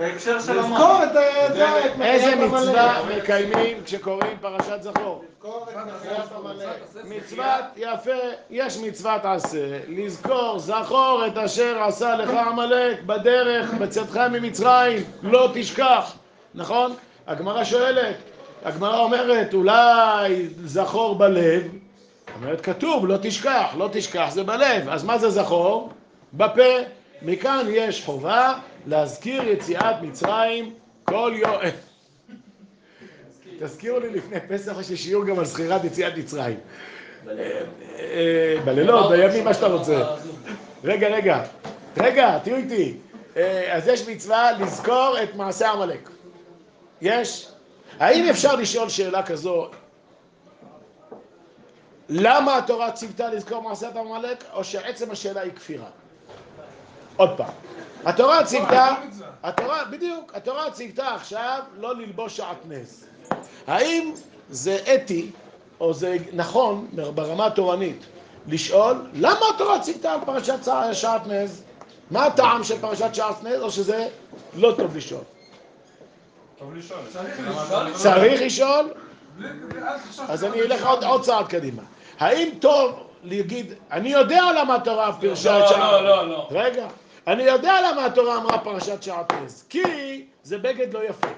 בהקשר של המון. לזכור את ה- איזה מצווה. מקיימים כשקוראים פרשת זכור? מצוות, יפה, יש מצוות עשה, לזכור, זכור את אשר עשה לך עמלק בדרך, בצאתך ממצרים, לא תשכח, נכון? הגמרא שואלת, הגמרא אומרת, אולי זכור בלב, אומרת, כתוב, לא תשכח, לא תשכח זה בלב, אז מה זה זכור? בפה. מכאן יש חובה להזכיר יציאת מצרים כל יום. תזכירו לי לפני פסח יש לי שיעור גם על זכירת יציאת מצרים. בלילות, בימים, מה שאתה רוצה. רגע, רגע, רגע, תהיו איתי. אה, אז יש מצווה לזכור את מעשה עמלק. יש? האם אפשר לשאול שאלה כזו, למה התורה ציוותה לזכור מעשת עמלק, או שעצם השאלה היא כפירה? עוד פעם, התורה ציוותה, התורה, בדיוק, התורה ציוותה עכשיו לא ללבוש שעטנז. האם זה אתי, או זה נכון ברמה התורנית, לשאול למה התורה ציוותה על פרשת שע- שעטנז? מה הטעם של פרשת שעטנז, או שזה לא טוב לשאול? טוב לשאול. צריך לשאול? אז אני אלך עוד, צעד קדימה. האם טוב להגיד, אני יודע למה התורה פירשה את לא, שעטנז. לא, לא, לא. רגע, אני יודע למה התורה אמרה פרשת שעטנז, כי זה בגד לא יפה.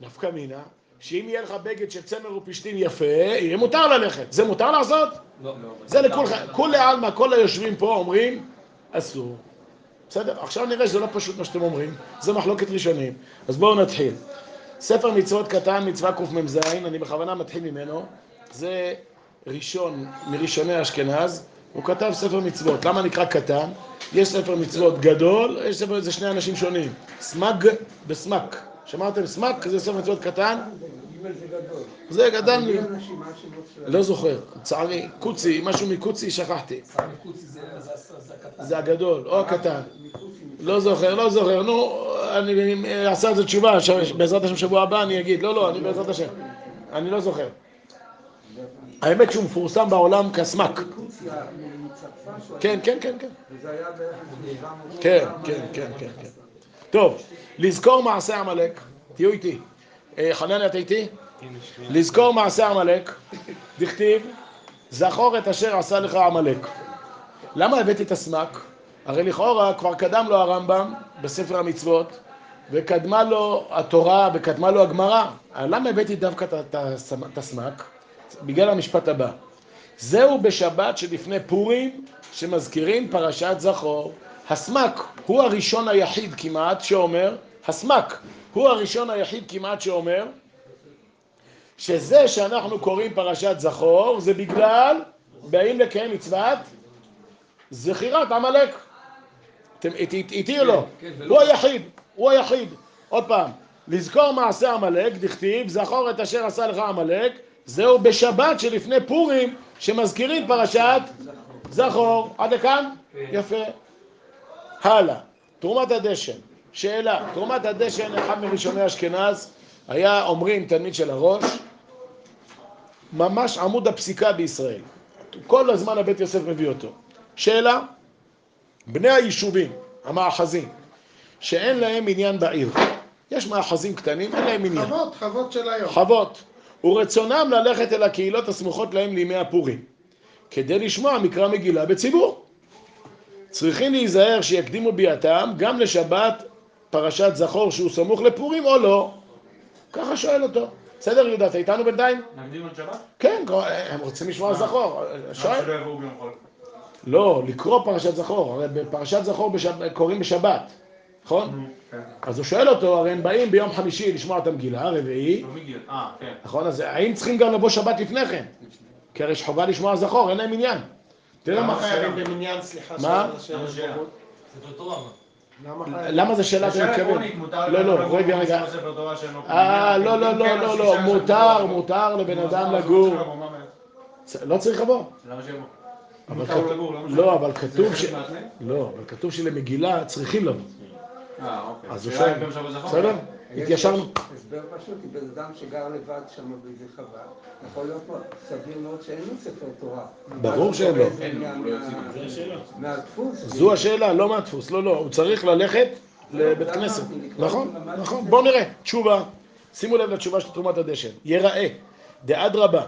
נפקא מינה, שאם יהיה לך בגד של צמר ופשתים יפה, יהיה מותר ללכת. זה מותר לעשות? לא. זה לכולכם, כולי עלמא, כל היושבים פה אומרים, אסור. בסדר? עכשיו נראה שזה לא פשוט מה שאתם אומרים, זה מחלוקת ראשונים. אז בואו נתחיל. ספר מצוות קטן, מצווה קמ"ז, אני בכוונה מתחיל ממנו, זה ראשון מראשוני אשכנז, הוא כתב ספר מצוות. למה נקרא קטן? יש ספר מצוות גדול, יש ספר, זה שני אנשים שונים. סמג וסמק. שמעתם סמק? זה ספר מצוות קטן? זה גדל לי. לא זוכר, לצערי, קוצי, משהו מקוצי שכחתי. זה הגדול, או הקטן. לא זוכר, לא זוכר, נו, אני אעשה על זה תשובה, בעזרת השם שבוע הבא אני אגיד, לא, לא, אני בעזרת השם, אני לא זוכר. האמת שהוא מפורסם בעולם כסמק. כן, כן, כן, כן. וזה היה בערך לפני 700 כן, כן, כן, כן, כן. טוב, לזכור מעשה עמלק, תהיו איתי. אה, חנן, אתה איתי? לזכור מעשה עמלק, דכתיב, זכור את אשר עשה לך עמלק. למה הבאתי את הסמק? הרי לכאורה כבר קדם לו הרמב"ם בספר המצוות, וקדמה לו התורה וקדמה לו הגמרא. למה הבאתי דווקא את את את הסמק? בגלל המשפט הבא. זהו בשבת שלפני פורים שמזכירים פרשת זכור. הסמק הוא הראשון היחיד כמעט שאומר, הסמק הוא הראשון היחיד כמעט שאומר שזה שאנחנו קוראים פרשת זכור זה בגלל באים לקיים מצוות זכירת עמלק. אתם איתי, איתי או לא? הוא היחיד, הוא היחיד. עוד פעם, לזכור מעשה עמלק, דכתיב, זכור את אשר עשה לך עמלק, זהו בשבת שלפני פורים שמזכירים פרשת זכור. עד לכאן? יפה. הלאה, תרומת הדשן. שאלה, תרומת הדשן, אחד מראשוני אשכנז, היה אומרים תלמיד של הראש, ממש עמוד הפסיקה בישראל. כל הזמן הבית יוסף מביא אותו. שאלה, בני היישובים, המאחזים, שאין להם עניין בעיר, יש מאחזים קטנים, אין להם עניין. חוות, חוות של היום. חוות, ורצונם ללכת אל הקהילות הסמוכות להם לימי הפורים, כדי לשמוע מקרא מגילה בציבור. צריכים להיזהר שיקדימו ביאתם גם לשבת פרשת זכור שהוא סמוך לפורים או לא. ככה שואל אותו. בסדר יהודה, אתה איתנו בינתיים? נקדים עוד שבת? כן, הם רוצים לשמוע זכור. למה שואל. שלא יבואו ביום חול? לא, לקרוא פרשת זכור, הרי בפרשת זכור. קוראים בשבת, נכון? כן. אז הוא שואל אותו, הרי הם באים ביום חמישי לשמוע את המגילה, הרביעי, לא. אה, כן. נכון? אז האם צריכים גם לבוא שבת לפני כן? כי הרי יש חובה לשמוע זכור, אין להם עניין. תראה מה... חייבים במניין, סליחה, מה? למה זה שאלה אתה שאלה מתכוון? לא, לא, רגע, רגע. אה, לא, לא, לא, לא, לא, מותר. מותר לבן אדם לגור. לא צריך לבוא. למה שיבוא? אבל מותר כתוב- לו לגור, למה לא, כתוב? לא, אבל כתוב שלמגילה צריכים לבוא. אה, אוקיי. אז הוא השאלה שואל, אם גם שבוע זכור? בסדר? יש התיישרנו. הסבר פשוט, אם בן אדם שגר לבד שם באיזה חווה, יכול להיות סביר מאוד שאין לו ספר תורה. ברור שאין לו. לא. מהדפוס. זו השאלה, לא מהדפוס, לא, לא, הוא צריך ללכת לבית כנסת. נכון, נכון. בואו נראה, תשובה. שימו לב לתשובה של תרומת הדשן. יראה, דאדרבה,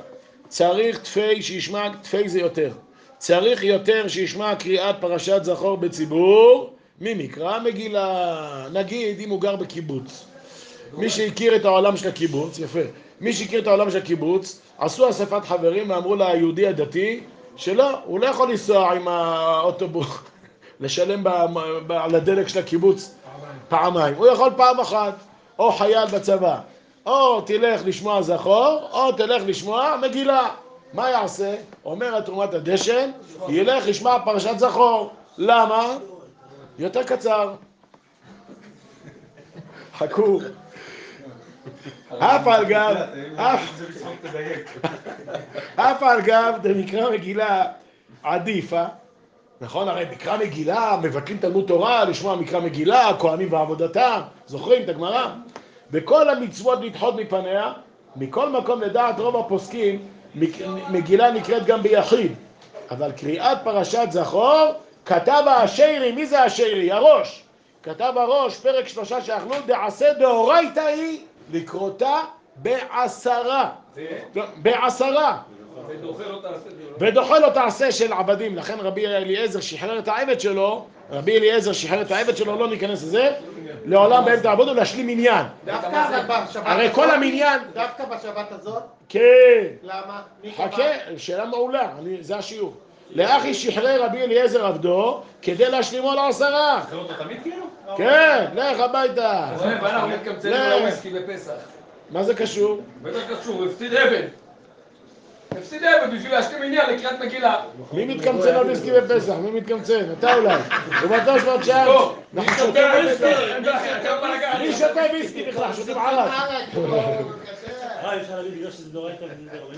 צריך תפי שישמע, תפי זה יותר. צריך יותר שישמע קריאת פרשת זכור בציבור ממקרא מגילה. נגיד אם הוא גר בקיבוץ. מי שהכיר את העולם של הקיבוץ, יפה, מי שהכיר את העולם של הקיבוץ, עשו אספת חברים ואמרו ליהודי הדתי שלא, הוא לא יכול לנסוע עם האוטובוס, לשלם על הדלק של הקיבוץ פעמיים, הוא יכול פעם אחת, או חייל בצבא, או תלך לשמוע זכור, או תלך לשמוע מגילה. מה יעשה? אומר תרומת הדשן, ילך לשמוע פרשת זכור. למה? יותר קצר. חכו. אף על גב, אף, על גב, דמקרא מגילה עדיפה. נכון? הרי מקרא מגילה, מבטלים תלמוד תורה, לשמוע מקרא מגילה, כהנים ועבודתם, זוכרים את הגמרא? וכל המצוות לדחות מפניה, מכל מקום לדעת רוב הפוסקים, מגילה נקראת גם ביחיד. אבל קריאת פרשת זכור, כתב השיירי, מי זה השיירי? הראש. כתב הראש, פרק שלושה שאכלו, דעשה דאורייתא היא לקרותה בעשרה. לא, בעשרה. ודוחה לא תעשה של עבדים. לכן רבי אליעזר שחרר את העבד שלו, רבי אליעזר שחרר את העבד שלו, לא ניכנס לזה, לעולם בהם תעבודו להשלים מניין. דווקא בשבת הרי כל המניין, דווקא בשבת הזאת? כן, למה? חכה, שאלה מעולה, אני, זה השיעור. לאחי שחרר רבי אליעזר עבדו כדי להשלימו לעשרה. זכר אותו תמיד כאילו? כן, לך הביתה. ואנחנו מתקמצנים לא. על הוויסקי בפסח. מה זה קשור? בטח קשור, הוא הפסיד עבד. הפסיד עבד בשביל להשלים עניין לקריאת מגילה. מי מתקמצן על ויסקי בפסח? מי מתקמצן? אתה אולי. ובטוח עוד שעה. לא, כמה בלאגן. מי שותה ויסקי בכלל? שותים ערק.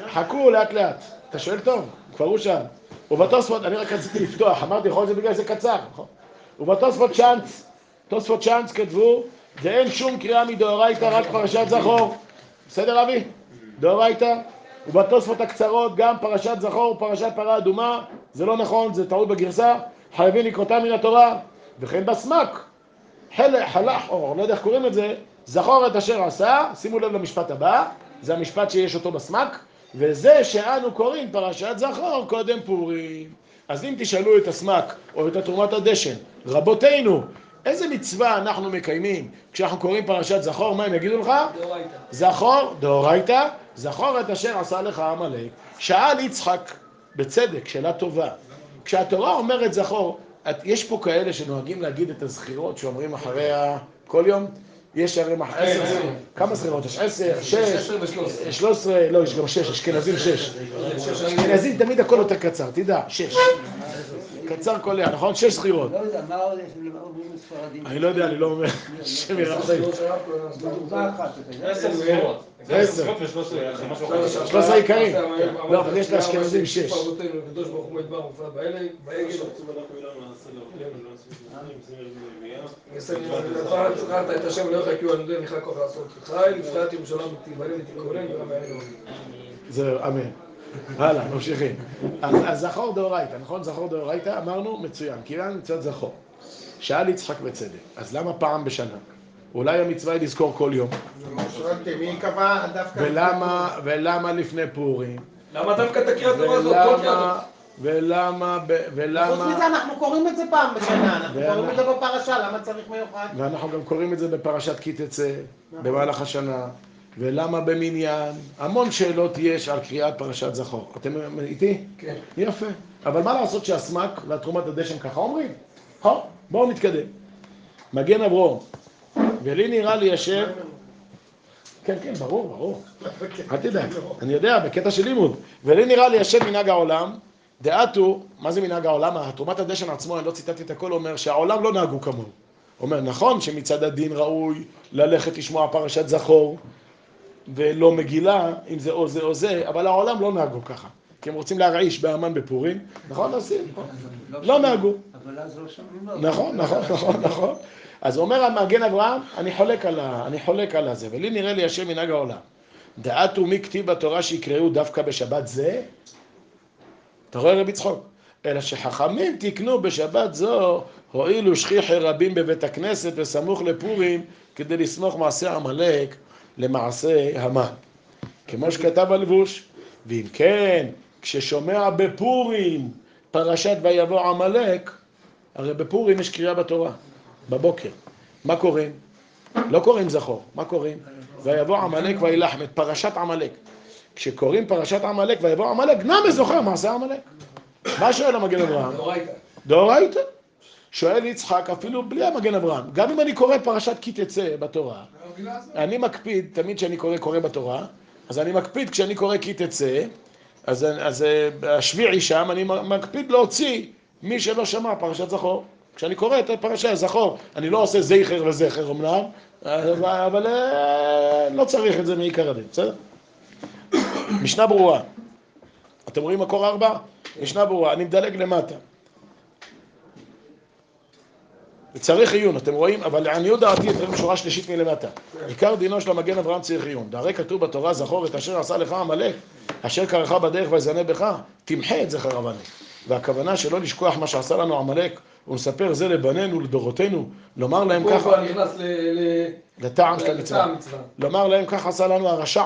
חכו לאט לאט. אתה שואל טוב, כבר הוא שם. ובתוספות, אני רק רציתי לפתוח, אמרתי, יכול להיות בגלל שזה קצר. נכון? ובתוספות צ'אנץ, תוספות צ'אנץ כתבו, זה אין שום קריאה מדאורייתא, רק פרשת זכור. בסדר אבי? דאורייתא. ובתוספות הקצרות, גם פרשת זכור ופרשת פרה אדומה, זה לא נכון, זה טעות בגרסה, חייבים לקרותה מן התורה. וכן בסמ"ק, חלק, חלח, או לא יודע איך קוראים את זה, זכור את אשר עשה, שימו לב למשפט הבא, זה המשפט שיש אותו בסמ"ק, וזה שאנו קוראים פרשת זכור קודם פורים. אז אם תשאלו את הסמ"ק או את תרומת הדשן, רבותינו, איזה מצווה אנחנו מקיימים כשאנחנו קוראים פרשת זכור, מה הם יגידו לך? דאורייתא. זכור, דאורייתא, זכור את אשר עשה לך עמלק. שאל יצחק, בצדק, שאלה טובה. כשהתורה אומרת זכור, את, יש פה כאלה שנוהגים להגיד את הזכירות שאומרים אחריה כל יום? יש הרי מח... עשר, כן. כמה זכירות יש? עשר, שש, עשר ושלוש. שלוש עשרה, לא, יש גם שש, אשכנזים שש. אשכנזים תמיד הכל יותר קצר, תדע, שש. קצר קולע, נכון? שש זכירות. לא יודע, מה עוד אומרים הספרדים? אני לא יודע, אני לא אומר, השם ירחם. עשר זכירות. עשר. עשרות ושלוש עשרה, משהו כזה. שלוש עשרה עיקרים. לא, אבל יש לאשכנזים שש. כי זהו, אמן. הלאה, ממשיכים. אז, זכור דאורייתא, נכון? זכור דאורייתא, אמרנו, מצוין. קריאה מצוות זכור. שאל יצחק בצדק, אז למה פעם בשנה? אולי המצווה היא לזכור כל יום. ולמה, ולמה לפני פורים? למה דווקא את הקריאת תורה הזאת? ולמה, ולמה, ב- חוץ ולמה, מזה אנחנו קוראים את זה פעם בשנה, אנחנו קוראים את זה בפרשה, למה צריך מיוחד? ואנחנו גם קוראים את זה בפרשת כי תצא, במהלך השנה, ולמה במניין, המון שאלות יש על קריאת פרשת זכור. אתם איתי? כן. יפה. אבל מה לעשות שהסמ"ק והתרומת הדשן ככה אומרים? בואו נתקדם. מגן אברום, ולי נראה לי ישב... כן, כן, ברור, ברור. אל תדאג, אני יודע, בקטע של לימוד. ולי נראה לי ישב מנהג העולם, דעתו, מה זה מנהג העולם? התרומת הדשן עצמו, אני לא ציטטתי את הכל, אומר שהעולם לא נהגו כמוהו. אומר, נכון שמצד הדין ראוי ללכת לשמוע פרשת זכור, ולא מגילה, אם זה או זה או זה, אבל העולם לא נהגו ככה. כי הם רוצים להרעיש באמן בפורים, נכון, עושים? לא נהגו. אבל אז לא שומעים לו. נכון, נכון, נכון, נכון. אז אומר המגן אברהם, אני חולק על, ה, אני חולק על הזה, ולי נראה לי השם מנהג העולם. דעת ומי כתיב בתורה שיקראו דווקא בשבת זה? אתה רואה רבי צחוק? אלא שחכמים תיקנו בשבת זו, הואילו שכיחי רבים בבית הכנסת וסמוך לפורים, כדי לסמוך מעשה עמלק למעשה המן. כמו שכתב הלבוש, ואם כן, כששומע בפורים פרשת ויבוא עמלק, הרי בפורים יש קריאה בתורה, בבוקר. מה קוראים? לא קוראים זכור, מה קוראים? ויבוא עמלק וילחם, את פרשת עמלק. כשקוראים פרשת עמלק ויבוא עמלק, נמי זוכר מעשה עמלק. מה שואל המגן אברהם? דאורייתא. דאורייתא. שואל יצחק, אפילו בלי המגן אברהם, גם אם אני קורא פרשת כי תצא בתורה, אני מקפיד, תמיד כשאני קורא, קורא בתורה, אז אני מקפיד כשאני קורא כי תצא, אז, אז אה, השביעי שם, אני מקפיד להוציא מי שלא שמע פרשת זכור. כשאני קורא את הפרשה זכור, אני לא עושה זכר וזכר אמנם, אבל, אה, לא צריך את זה מעיקר הדין, בסדר? משנה ברורה. אתם רואים מקור ארבע? משנה ברורה. אני מדלג למטה. צריך עיון, אתם רואים? אבל לעניות דעתי אתם שורה שלישית מלמטה. עיקר דינו של המגן אברהם צריך עיון. והרי כתוב בתורה, זכור את אשר עשה לך עמלק, אשר קרחה בדרך ויזנה בך, תמחה את זכר עמלק. והכוונה שלא לשכוח מה שעשה לנו עמלק, ונספר זה לבנינו, לדורותינו, לומר להם ככה, כבר נכנס לטעם של המצווה. לומר להם כך עשה לנו הרשע,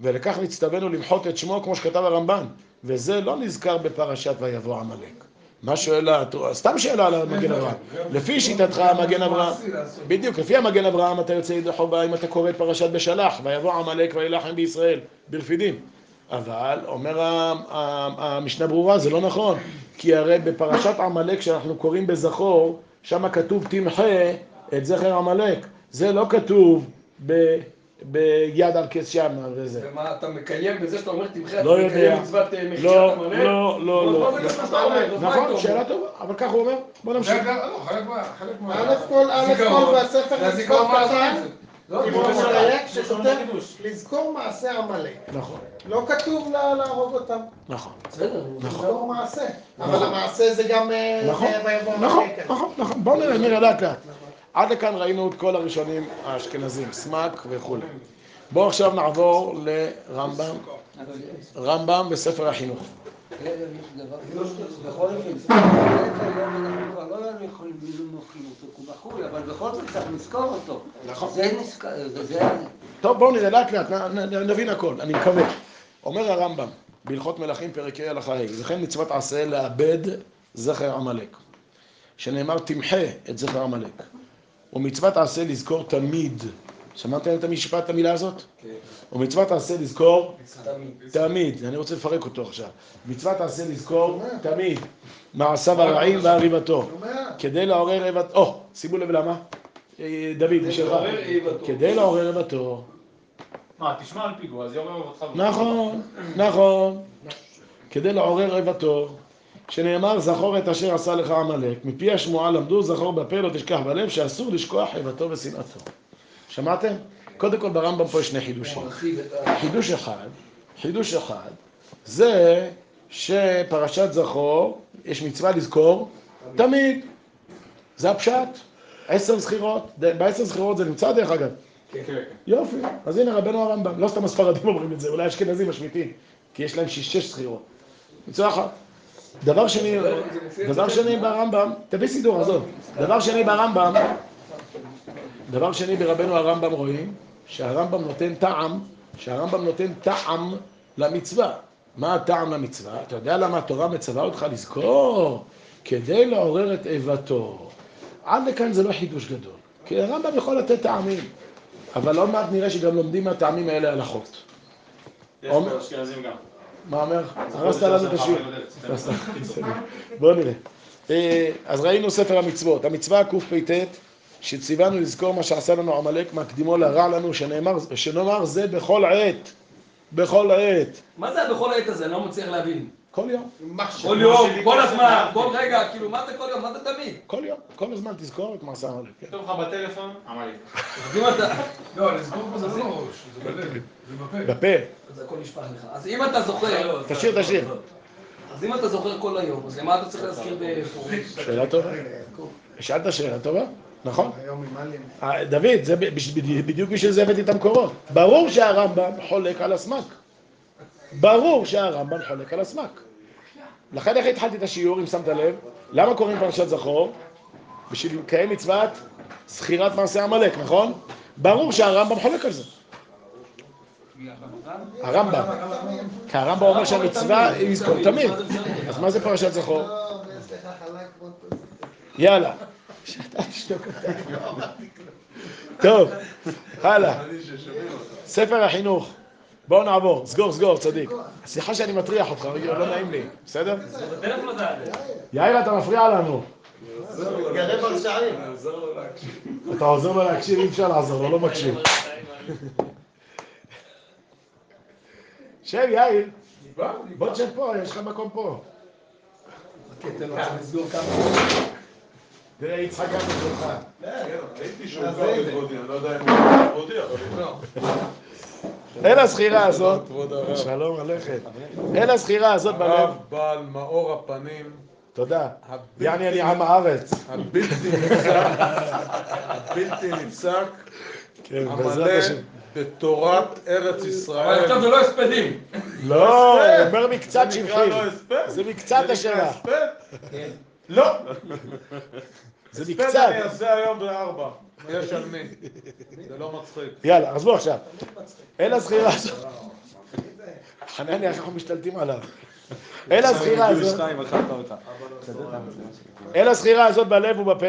ולכך נצטווינו למחות את שמו כמו שכתב הרמב"ן, וזה לא נזכר בפרשת ויבוא עמלק. מה שואל, התורה- סתם שאלה על המגן אברהם. לפי שיטתך המגן אברהם, בדיוק, לפי המגן אברהם אתה יוצא ידי חובה אם אתה קורא את פרשת בשלח, ויבוא עמלק וילחם בישראל, ברפידים. אבל, אומר המשנה ברורה, זה לא נכון, כי הרי בפרשת עמלק שאנחנו קוראים בזכור, שם כתוב תמחה את זכר עמלק. זה לא כתוב ב, ביד על כס שם וזה. ומה אתה מקיים בזה שאתה אומר תמחה, אתה לא יודע. מקיים מצוות אה, מחיית לא, עמלק? לא, לא, לא. מה מה אתה נכון? שאלה טובה, אבל ככה הוא אומר, בוא נמשיך. א' כל, א' כל בספר זה לזכור הזיכרון קטן, לא, לא, לא, לא. מדייק שכותב לזכור מעשה עמלק. נכון, לא כתוב לה- להרוג אותם, נכון, בסדר. לזכור מעשה. אבל המעשה זה גם אה, נכון, נכון, עמלק. נכון, נכון. בואו נראה, נראה לאט לאט. עד לכאן ראינו את כל הראשונים האשכנזים, סמק וכולי. בואו עכשיו נעבור לרמב"ם, רמב"ם בספר החינוך. יש דבר כזה. בכל אופן, היום אנחנו כבר לא יכולים למוחים אותו כבחור, אבל בכל זאת צריך לזכור אותו. נכון. זה נזכר, וזה... טוב, בואו נראה לאט לאט, נבין הכל, אני מקווה. אומר הרמב"ם, בהלכות מלכים פרק ה' הלכה ה', וכן מצוות עשה לאבד זכר עמלק, שנאמר תמחה את זכר עמלק, ומצוות עשה לזכור תמיד, שמעתם את המשפט, את המילה הזאת? כן. ומצוות עשה לזכור תמיד. תמיד, אני רוצה לפרק אותו עכשיו. מצוות עשה לזכור תמיד, מעשיו הרעים והריבתו? כדי לעורר איבת, או, שימו לב למה, אה, דוד, בשבילך. כדי לעורר איבתו, מה, תשמע על פיגוע, אז יום אותך. נכון, נכון, כדי לעורר איבתו, שנאמר זכור את אשר עשה לך עמלק, מפי השמועה למדו זכור בפה לא תשכח בלב, שאסור לשכוח איבתו ושנאתו. שמעתם? קודם כל ברמב"ם פה יש שני חידושים. חידוש אחד, חידוש אחד, זה שפרשת זכור, יש מצווה לזכור תמיד. זה הפשט. עשר זכירות, בעשר זכירות זה נמצא דרך אגב. כן, כן. יופי, אז הנה רבנו הרמב"ם, לא סתם הספרדים אומרים את זה, אולי אשכנזים משמיטים, כי יש להם שש זכירות. מצווה אחת. דבר שני, דבר שני ברמב"ם, תביא סידור, עזוב. דבר שני ברמב"ם, דבר שני ברבנו הרמב"ם רואים, שהרמב"ם נותן טעם, שהרמב"ם נותן טעם למצווה. מה הטעם למצווה? אתה יודע למה התורה מצווה אותך לזכור? כדי לעורר את איבתו. עד לכאן זה לא חידוש גדול. כי הרמב"ם יכול לתת טעמים, אבל עוד מעט נראה שגם לומדים מהטעמים האלה הלכות. יש עומר. פה אשכנזים גם. מה אומר? הרסת לנו את השיעור. בואו נראה. אה, אז ראינו ספר המצוות, המצווה קפ"ט, שציוונו לזכור מה שעשה לנו עמלק, מקדימו לרע לנו, שנאמר, שנאמר זה בכל עת, בכל עת, מה זה בכל העת הזה? אני לא מצליח להבין. כל יום. כל יום, כל הזמן, כל רגע, כאילו, מה זה כל יום? מה זה תמיד? כל יום, כל הזמן תזכור את מעשה עמלק. כן. כתוב לך בטלפון, עמלק. אז אם אתה... לא, לזכור פה זה לא בראש, זה בלב, זה בפה. בפה, אז הכל נשפך לך. אז אם אתה זוכר... תשאיר, תשאיר. אז אם אתה זוכר כל היום, אז למה אתה צריך להזכיר בפורים? שאלה טובה. שאלת שאלה טובה, נכון. אה, דוד, זה בדיוק בשביל זה הבאתי את המקורות. ברור שהרמב"ם חולק על הסמק. ברור שהרמב"ם חולק על הסמק. לכן איך התחלתי את השיעור, אם שמת לב? למה קוראים פרשת זכור? בשביל לקיים מצוות זכירת מעשה עמלק, נכון? ברור שהרמב"ם חולק על זה. הרמב"ם. כי הרמב"ם אומר שהמצווה היא תמיד. אז מה זה פרשת זכור? יאללה. טוב, הלאה. ספר החינוך. בואו נעבור. סגור, סגור, צדיק. סליחה שאני מטריח אותך, רגע, לא נעים לי. בסדר? יאיר, אתה מפריע לנו. אתה עוזר לו להקשיב, אי אפשר לעזור לו, לא מקשיב. שב, יאיר. בוא תשב פה, יש לך מקום פה. תראה, יצחק גם שלך. ראיתי שהוא גר בכבודי, אני לא יודע אם הוא בכבודי, אבל... אל הזכירה הזאת, שלום עליכם. אל הזכירה הזאת בלב, הרב בעל מאור הפנים תודה. יעני אני עם הארץ. הבלתי נפסק, הבלתי נפסק, כן, המלא. בתורת ארץ אבל ישראל. עכשיו זה לא הספדים. לא, הוא אומר מקצת זה נקרא שבחים. לו הספד? זה מקצת זה השאלה. הספד? לא. זה הספד מקצת. אני אעשה היום בארבע. יש על מי. זה לא מצחיק. יאללה, עזבו עכשיו. אל הזכירה הזאת. חנניה, איך אנחנו משתלטים עליו. אל הזכירה הזאת. אל הזכירה הזאת בלב ובפה.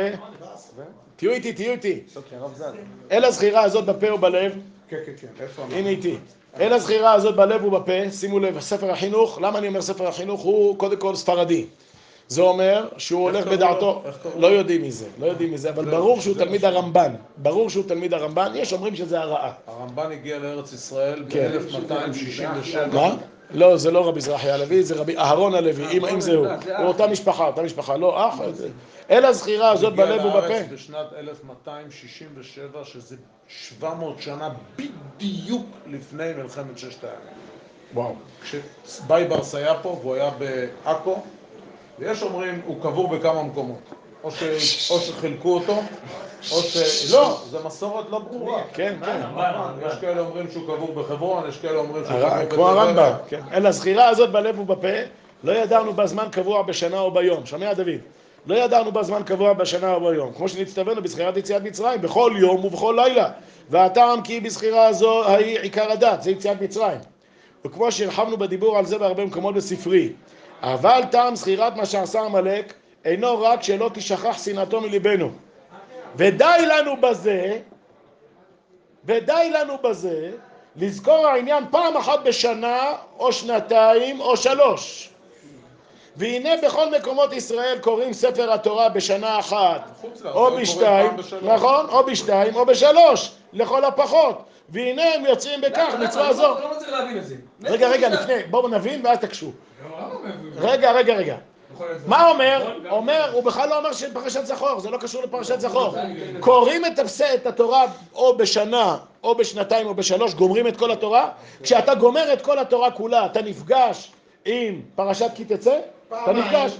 תהיו איתי, תהיו איתי. אל הזכירה הזאת בפה ובלב. כן, כן, כן. הנה איתי. אל הזכירה הזאת בלב ובפה, שימו לב, ספר החינוך, למה אני אומר ספר החינוך? הוא קודם כל ספרדי. זה אומר שהוא הולך בדעתו, לא יודעים מי זה, לא יודעים מי זה, אבל ברור שהוא תלמיד הרמב"ן, ברור שהוא תלמיד הרמב"ן, יש אומרים שזה הרעה. הרמב"ן הגיע לארץ ישראל כן. ב-1267. מה? לא, זה לא רבי זרחי הלוי, זה רבי אהרון הלוי, אם זה הוא. הוא אותה משפחה, אותה משפחה, לא אח. אל הזכירה הזאת בלב ובפה. הגיע לארץ בשנת 1267, שזה 700 שנה בדיוק לפני מלחמת ששת הימים. וואו. כשבייברס היה פה והוא היה בעכו, ויש אומרים, הוא קבור בכמה מקומות. או, ש... או שחילקו אותו, או ש... לא, זו מסורת לא ברורה. כן, כן. יש כאלה אומרים שהוא קבור בחברון, יש כאלה אומרים שהוא קבור כמו. הרמב"ם, כן. אל הזכירה הזאת בלב ובפה, לא ידענו בה זמן קבוע בשנה או ביום. שומע דוד? לא ידענו בה זמן קבוע בשנה או ביום. כמו שנצטווינו בזכירת יציאת מצרים, בכל יום ובכל לילה. והטעם כי בזכירה הזו היא עיקר הדת, זה יציאת מצרים. וכמו שהרחבנו בדיבור על זה בהרבה מקומות בספרי. אבל טעם זכירת מה שעשה עמלק אינו רק שלא תשכח שנאתו מליבנו. ודי לנו בזה ודי לנו בזה לזכור העניין פעם אחת בשנה או שנתיים או שלוש. והנה בכל מקומות ישראל קוראים ספר התורה בשנה אחת או בשתיים. נכון? או בשתיים או בשלוש, לכל הפחות. והנה הם יוצאים בכך מצווה זו. לא. רגע, רגע, לפני, בואו נבין ואז תקשו. גם הרמב"ם מבין. רגע, רגע, רגע. מה אומר? אומר, הוא בכלל לא אומר שפרשת זכור, זה לא קשור לפרשת זכור. קוראים את הפס- את התורה או בשנה, או בשנתיים, או בשלוש, גומרים את כל התורה. כשאתה גומר את כל התורה כולה, אתה נפגש עם פרשת כי תצא? אתה. נפגש.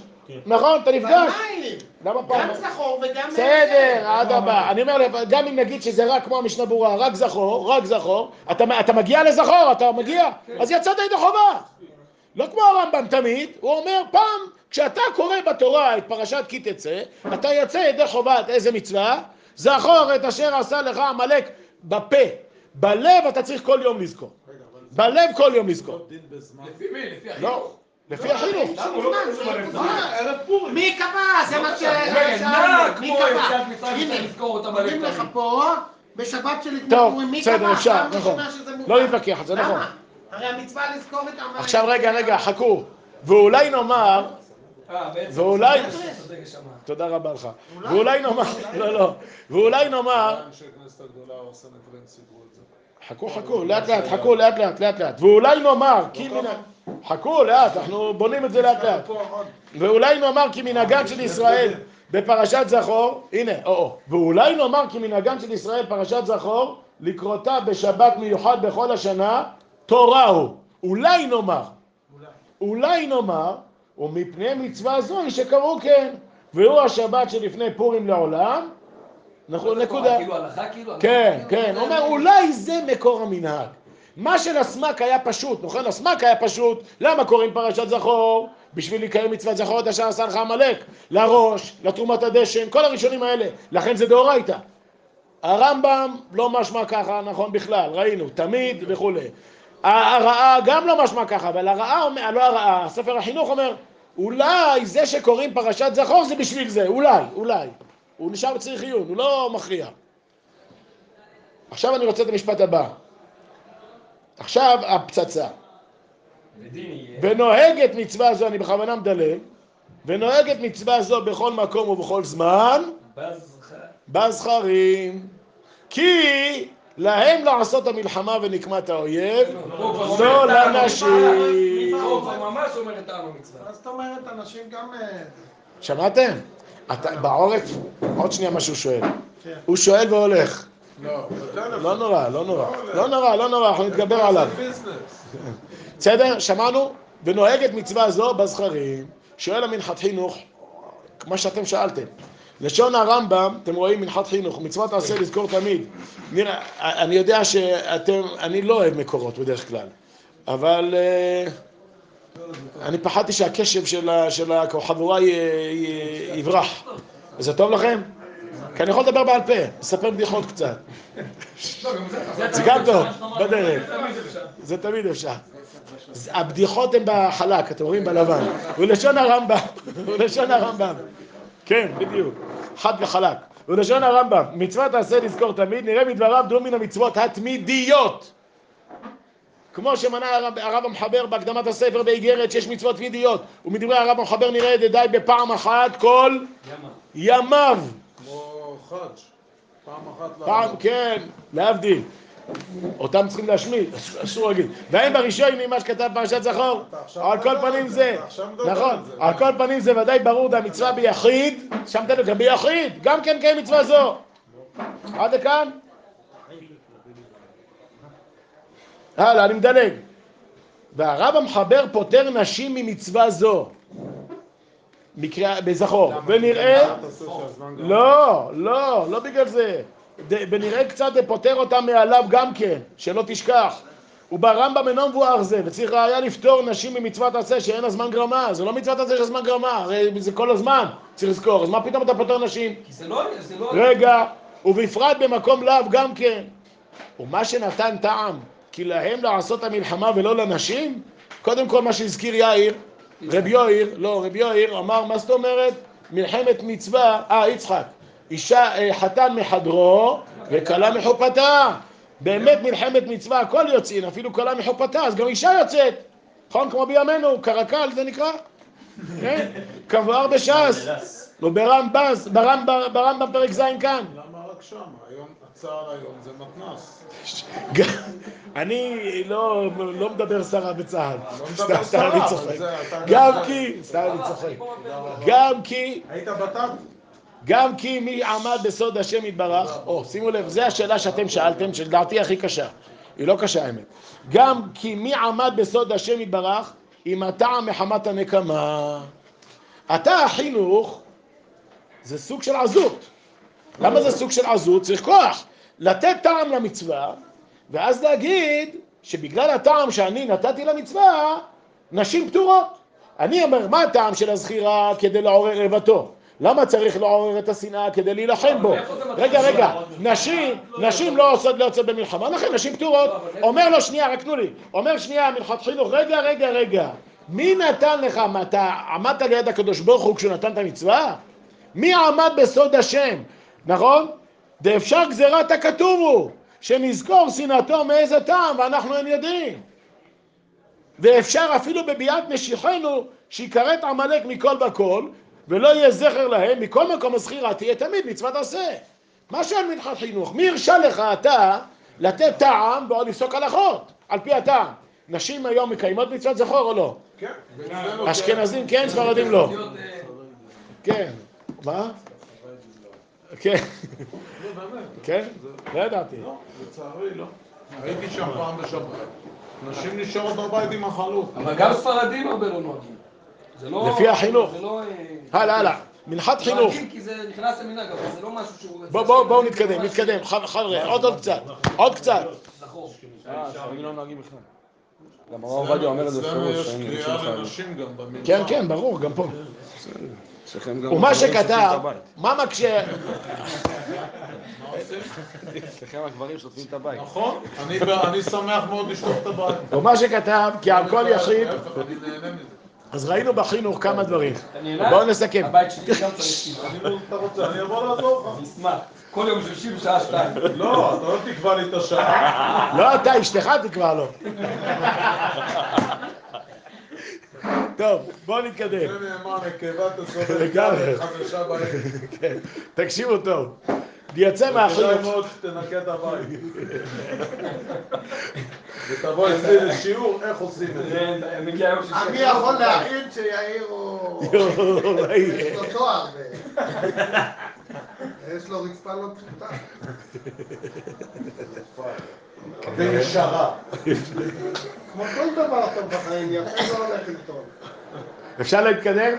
נכון, אתה נפגש. למה גם פעם? זכור וגם... בסדר, עד הבא. אני אומר, גם אם נגיד שזה רק כמו המשנה ברורה, רק זכור, רק זכור, אתה, אתה מגיע לזכור, אתה מגיע, אז יצאת ידי חובה. לא כמו הרמב"ם תמיד, הוא אומר פעם, כשאתה קורא בתורה את פרשת כי תצא, אתה יוצא ידי חובת איזה מצווה? זכור את אשר עשה לך עמלק בפה. בלב אתה צריך כל יום לזכור. בלב כל יום לזכור. בזמן. לפי מי? לפי החינוך? לא, לפי החינוך. לא לנפש? ערב פורים. מי קבע? זה מה ש... מי קבע? הנה, אומרים לך. פה, בשבת טוב, פורים, מי בסדר, קבע? אפשר, פעם נכון. ראשונה שזה מותר. לא נתווכח, זה נכון. הרי המצווה לזכור את עמלק. עכשיו רגע, רגע, חכו. ואולי נאמר, אה. ואולי-. תודה רבה לך. ואולי נאמר, לא, לא, ואולי נאמר. חכו, חכו, לאט לאט, חכו, לאט לאט, לאט לאט. ואולי נאמר, כי מן... חכו, לאט, אנחנו בונים את זה לאט לאט. ואולי נאמר כי מנהגן של ישראל בפרשת זכור, הנה, או, או. ואולי נאמר כי מנהגן של ישראל פרשת זכור, לקרותה בשבת מיוחד בכל השנה, תורה הוא. אולי נאמר. אולי נאמר, ומפני מצווה זו היא שקראו כן, והוא השבת שלפני פורים לעולם, נכון, נקודה. כאילו הלכה כאילו? כן, כן, הוא אומר אולי זה מקור המנהג. מה של הסמ"ק היה פשוט, נכון? הסמ"ק היה פשוט, למה קוראים פרשת זכור? בשביל לקיים מצוות זכור את אשר עשה לך עמלק, לראש, לתרומת הדשן, כל הראשונים האלה, לכן זה דאורייתא. הרמב"ם לא משמע ככה, נכון בכלל, ראינו, תמיד וכולי. הרעה גם לא משמע ככה, אבל הרעה, לא הרעה, ספר החינוך אומר, אולי זה שקוראים פרשת זכור זה בשביל זה, אולי, אולי. הוא נשאר בצריך עיון, הוא לא מכריע. עכשיו אני רוצה את המשפט הבא. עכשיו הפצצה. ונוהגת מצווה זו, אני בכוונה מדלג, ונוהגת מצווה זו בכל מקום ובכל זמן, בזכרים. כי להם לעשות המלחמה ונקמת האויב, לא לנשים. כבר ממש אומר את טעם המצווה. מה זאת אומרת, אנשים גם... אה, שמעתם? בעורף, עוד שנייה מה שהוא שואל. כן. הוא שואל והולך. לא. לא נורא, לא נורא. לא נורא, לא נורא, אנחנו נתגבר עליו. בסדר? שמענו? ונוהגת מצווה זו בזכרים, שואל המנחת חינוך, מה שאתם שאלתם. לשון הרמב"ם, אתם רואים מנחת חינוך, מצוות עשה לזכור תמיד. נראה, אני יודע שאתם, אני לא אוהב מקורות בדרך כלל, אבל אה, אני פחדתי שהקשב של החבורה יברח. זה טוב לכם? כי אני יכול לדבר בעל פה, לספר בדיחות קצת. זה גם טוב, בדרך. זה תמיד אפשר. הבדיחות הן בחלק, אתם רואים בלבן. הוא לשון הרמב"ם, הוא לשון הרמב"ם. כן, בדיוק. חד וחלק. הוא לשון הרמב"ם. מצוות תעשה לזכור תמיד, נראה מדבריו דום מן המצוות התמידיות. כמו שמנה הרב, המחבר בהקדמת הספר באיגרת שיש מצוות תמידיות. ומדברי הרב המחבר נראה די בפעם אחת כל ימיו. כמו חאג'. פעם אחת פעם. כן, להבדיל. אותם צריכים להשמיד, אסור להגיד. ואין בראשון מה שכתב פרשת זכור. על כל פנים זה, נכון, על זה. כל פנים זה ודאי ברור והמצווה ביחיד, שמת לב, ביחיד, גם כן קיים מצווה זו. עד לכאן? הלאה, אני מדלג. והרב המחבר פוטר נשים ממצווה זו. בזכור. ונראה... לא, לא, לא בגלל זה. ונראה קצת פוטר אותם מעליו גם כן, שלא תשכח. וברמב"ם אינו מבואר זה, וצריך ראיה לפטור נשים ממצוות עשה שאין הזמן גרמה. זה לא מצוות עשה של הזמן גרמה, הרי זה כל הזמן, צריך לזכור. אז מה פתאום אתה פוטר נשים? זה לא... זה לא... רגע, ובפרט במקום לאו גם כן. ומה שנתן טעם, כי להם לעשות המלחמה ולא לנשים? קודם כל מה שהזכיר יאיר, רבי יאיר, לא, רבי יאיר אמר, מה זאת אומרת? מלחמת מצווה, אה, יצחק, אישה, אה, חתן מחדרו וכלה מחופתה. באמת מלחמת מצווה, הכל יוצאים, אפילו כלה מחופתה, אז גם אישה יוצאת. נכון? כמו בימינו, קרקל זה נקרא? כן? כמבואר בש"ס. לא ברמב"ז, ברמב"ם, ברמב"ם פרק ז' כאן. למה רק שם? היום, הצער היום זה מתנ"ס. אני לא, לא מדבר סרה בצה"ל. לא סתם, סתם, אני צוחק. גם כי, סתם אני צוחק. גם כי, היית בתת? גם כי מי עמד בסוד השם יתברך, או שימו לב, זו השאלה שאתם שאלתם, שלדעתי הכי קשה. היא לא קשה האמת. גם כי מי עמד בסוד השם יתברך, אם הטעם מחמת הנקמה. אתה החינוך, זה סוג של עזות. למה זה סוג של עזות? צריך כוח. לתת טעם למצווה, ואז להגיד שבגלל הטעם שאני נתתי למצווה, נשים פטורות. אני אומר, מה הטעם של הזכירה כדי לעורר רבתו? למה צריך לעורר את השנאה כדי להילחם בו? רגע, רגע, נשים, נשים לא עושות לא יוצאות במלחמה, לכן נשים פטורות. אומר לו, שנייה, רק תנו לי. אומר שנייה, מלכת חינוך, רגע, רגע, רגע. מי נתן לך, אתה עמדת ליד הקדוש ברוך הוא כשהוא נתן את המצווה? מי עמד בסוד השם, נכון? דאפשר גזירת הכתוב הוא, שנזכור שנאתו מאיזה טעם, ואנחנו אין יודעים. ואפשר אפילו בביאת משיחנו, שיכרת עמלק מכל בכל, ולא יהיה זכר להם, מכל מקום הזכירה תהיה תמיד מצוות עשה. מה שואל מנחת חינוך? מי הרשה לך אתה לתת טעם ועוד לפסוק הלכות, על פי הטעם? נשים היום מקיימות מצוות זכור או לא? כן. אשכנזים כן, ספרדים לא. כן. מה? כן. כן? לא ידעתי. לא, לצערי לא. הייתי שם פעם בשבת. נשים נשארות בבית עם החלוק. אבל גם ספרדים הרבה לא נוהגים. זה לא... לפי החינוך. זה לא... אה, הלאה, הלאה. מנחת חינוך. כי זה נכנס למנהג, אבל זה לא משהו שהוא... בואו בוא, בוא נתקדם, נתקדם. חבר'ה, עוד עוד קצת. עוד קצת. זכור. אה, לא נוהגים בכלל. גם הרב עובדיה אומר את זה אצלנו בפירוש, יש שהם מבקשים קריאה חיילים. לנשים גם במנחה. כן, כן, ברור, גם פה. גם ומה שכתב. מה מקשה... אצלכם הגברים שוטפים את הבית. נכון, אני שמח מאוד לשטוף את הבית. ומה שכתב, כי על כל יחיד, להפך, אני נהנה מזה. אז ראינו בחינוך כמה דברים. בואו נסכם. הבית שלי גם צריך. אני לא- אתה רוצה, אני אבוא לעזור לך. נשמח. כל יום שלישי בשעה שתיים. לא, אתה לא תקבע לי את השעה. לא אתה, אשתך תקבע לו. טוב, בואו נתקדם. זה נאמר, נקבה תסובב לגמרי. חדשה בערב. כן, תקשיבו טוב. מהחינוך, מאוד שתנקה את הבית. ותבוא אצלי לשיעור איך עושים את זה. שישי. אני יכול להעיד שיאיר הוא... יואו, יש לו תואר. יש לו רצפה לא פשוטה. וישרה. כמו כל דבר טוב בחיים, יפה לא הולך איתו. אפשר להתקדם?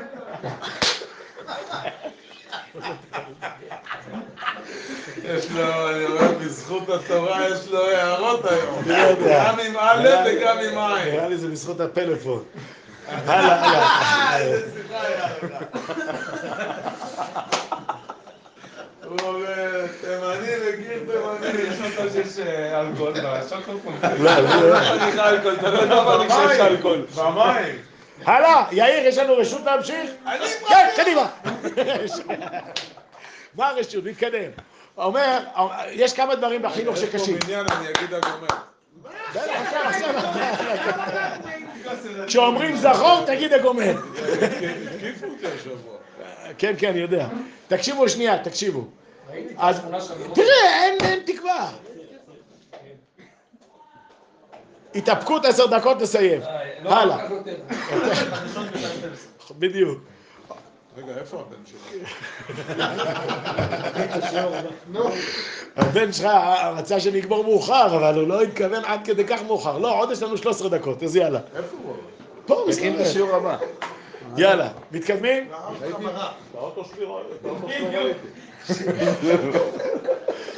יש לו, אני רואה בזכות התורה, יש לו הערות היום. לא יודע. גם עם א' וגם עם עין. נראה לי זה בזכות הפלאפון. הלאה, הלאה. הוא אומר, תימני וגיר תימני. יש אותו שיש אה, אלכוהול בשוקו לא, לא. אני לך אלכוהול, אתה לא יודע מה אני שיש אלכוהול. במים. הלאה, יאיר, יש לנו רשות להמשיך? כן, קדימה. מה הרשות? נתקדם. אומר, יש כמה דברים בחינוך יש שקשים. פה בניין, אני אגיד הגומר. כשאומרים זכור, תגיד הגומר. כן, כן, אני יודע. תקשיבו שנייה, תקשיבו. תראה, אין תקווה. התאפקות עשר דקות, נסיים. אה, לא הלאה. בדיוק. רגע, איפה הבן? נו, הבן שלך רצה שנגמור מאוחר, אבל הוא לא התכוון עד כדי כך מאוחר. לא, עוד יש לנו 13 דקות, אז יאללה. איפה הוא? פה, מסתכל. יאללה, מתקדמים? באוטו שלי.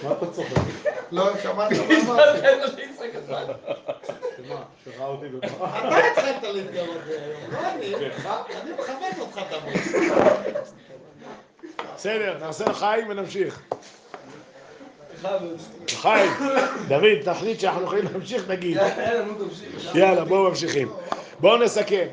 מה אתה צוחק? לא, שמעת מה אמרתי. שמה? שראה אותי במה? אתה התחלת להתגלות היום, לא אני. אני מכבד אותך תמיד. בסדר, נעשה לחיים ונמשיך. חיים, דוד, תחליט שאנחנו יכולים להמשיך, תגיד. תמשיך. יאללה, בואו ממשיכים. בואו נסכם.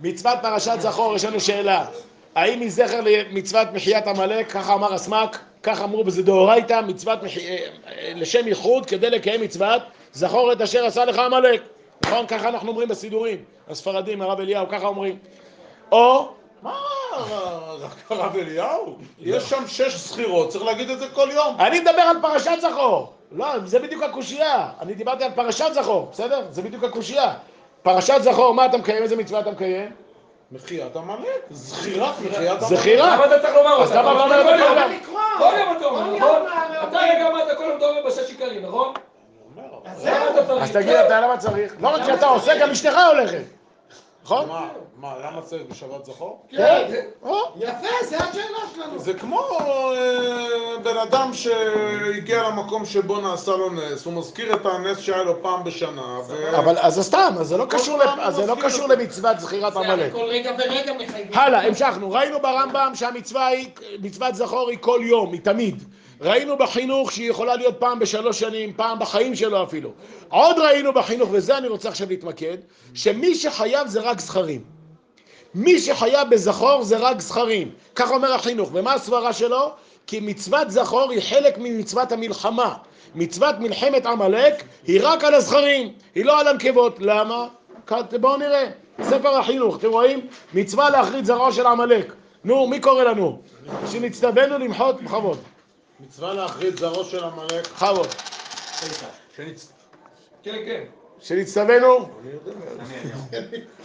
מצוות פרשת זכור, יש לנו שאלה. האם היא זכר למצוות מחיית עמלק, ככה אמר הסמ"ק, כך אמרו בזה דאורייתא, מצוות מחי... אה, אה, לשם ייחוד, כדי לקיים מצוות, זכור את אשר עשה לך עמלק. נכון? ככה אנחנו אומרים בסידורים. הספרדים, הרב אליהו, ככה אומרים. או, מה, הרב אליהו? יש שם שש זכירות, צריך להגיד את זה כל יום. אני מדבר על פרשת זכור. לא, זה בדיוק הקושייה. אני דיברתי על פרשת זכור, בסדר? זה בדיוק הקושייה. פרשת זכור, מה אתה מקיים? איזה מצווה אתה מקיים? מחיית עמלק, זכירת מחיית עמלק. זכירה. למה אתה צריך לומר אז אותה? למה לא אתה אומר כל יום? כל יום אתה אומר, נכון? אתה רגע אמרת כל יום אתה אומר בשש עיקרים, נכון? למה? אז תגיד אתה למה צריך? לא רק שאתה עושה, גם אשתך הולכת. נכון? מה, מה, למה צריך בשבת זכור? כן. או, יפה, זה השאלה שלנו. זה כמו אה, בן אדם שהגיע למקום שבו נעשה לו נס, הוא מזכיר את הנס שהיה לו פעם בשנה. אבל אז זה סתם, אז זה לא קשור לא. למצוות זכירת עמלק. כל רגע ורגע מחייבים. הלאה, המשכנו. ראינו ברמב"ם שהמצווה היא, מצוות זכור היא כל יום, היא תמיד. ראינו בחינוך שהיא יכולה להיות פעם בשלוש שנים, פעם בחיים שלו אפילו. עוד ראינו בחינוך, וזה אני רוצה עכשיו להתמקד, שמי שחייב זה רק זכרים. מי שחייב בזכור זה רק זכרים. כך אומר החינוך. ומה הסברה שלו? כי מצוות זכור היא חלק ממצוות המלחמה. מצוות מלחמת עמלק היא רק על הזכרים, היא לא על הנקבות. למה? בואו נראה. ספר החינוך, אתם רואים? מצווה להכרית זרעו של עמלק. נו, מי קורא לנו? שנצטווינו למחות בכבוד. מצווה להכריז זרעו של עמלק. בכבוד. כן, כן. שנצטווינו?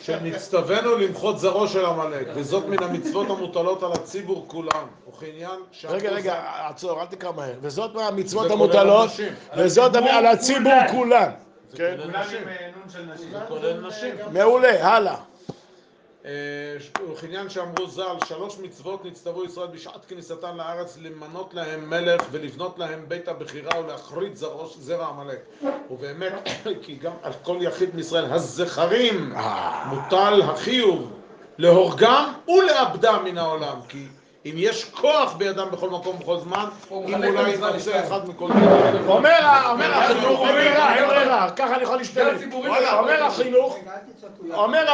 שנצטווינו למחות זרעו של עמלק, וזאת מן המצוות המוטלות על הציבור וכעניין שהכל רגע, רגע, עצור, אל תקרא מהר. וזאת מהמצוות המוטלות. וזאת על הציבור כולל נשים. זה כולל נשים. מעולה, הלאה. אה, וכעניין שאמרו ז"ל, שלוש מצוות נצטוו ישראל בשעת כניסתן לארץ למנות להם מלך ולבנות להם בית הבחירה ולהחריד זרע עמלק. ובאמת, כי גם על כל יחיד מישראל, הזכרים, מוטל החיוב להורגם ולאבדם מן העולם. כי אם יש כוח בידם בכל מקום ובכל זמן, אם אולי לשתיים. אחד מכל זה. אומר אומר החינוך, אין ברירה, אין ברירה, ככה אני יכול וגם אומר. החינוך. אומר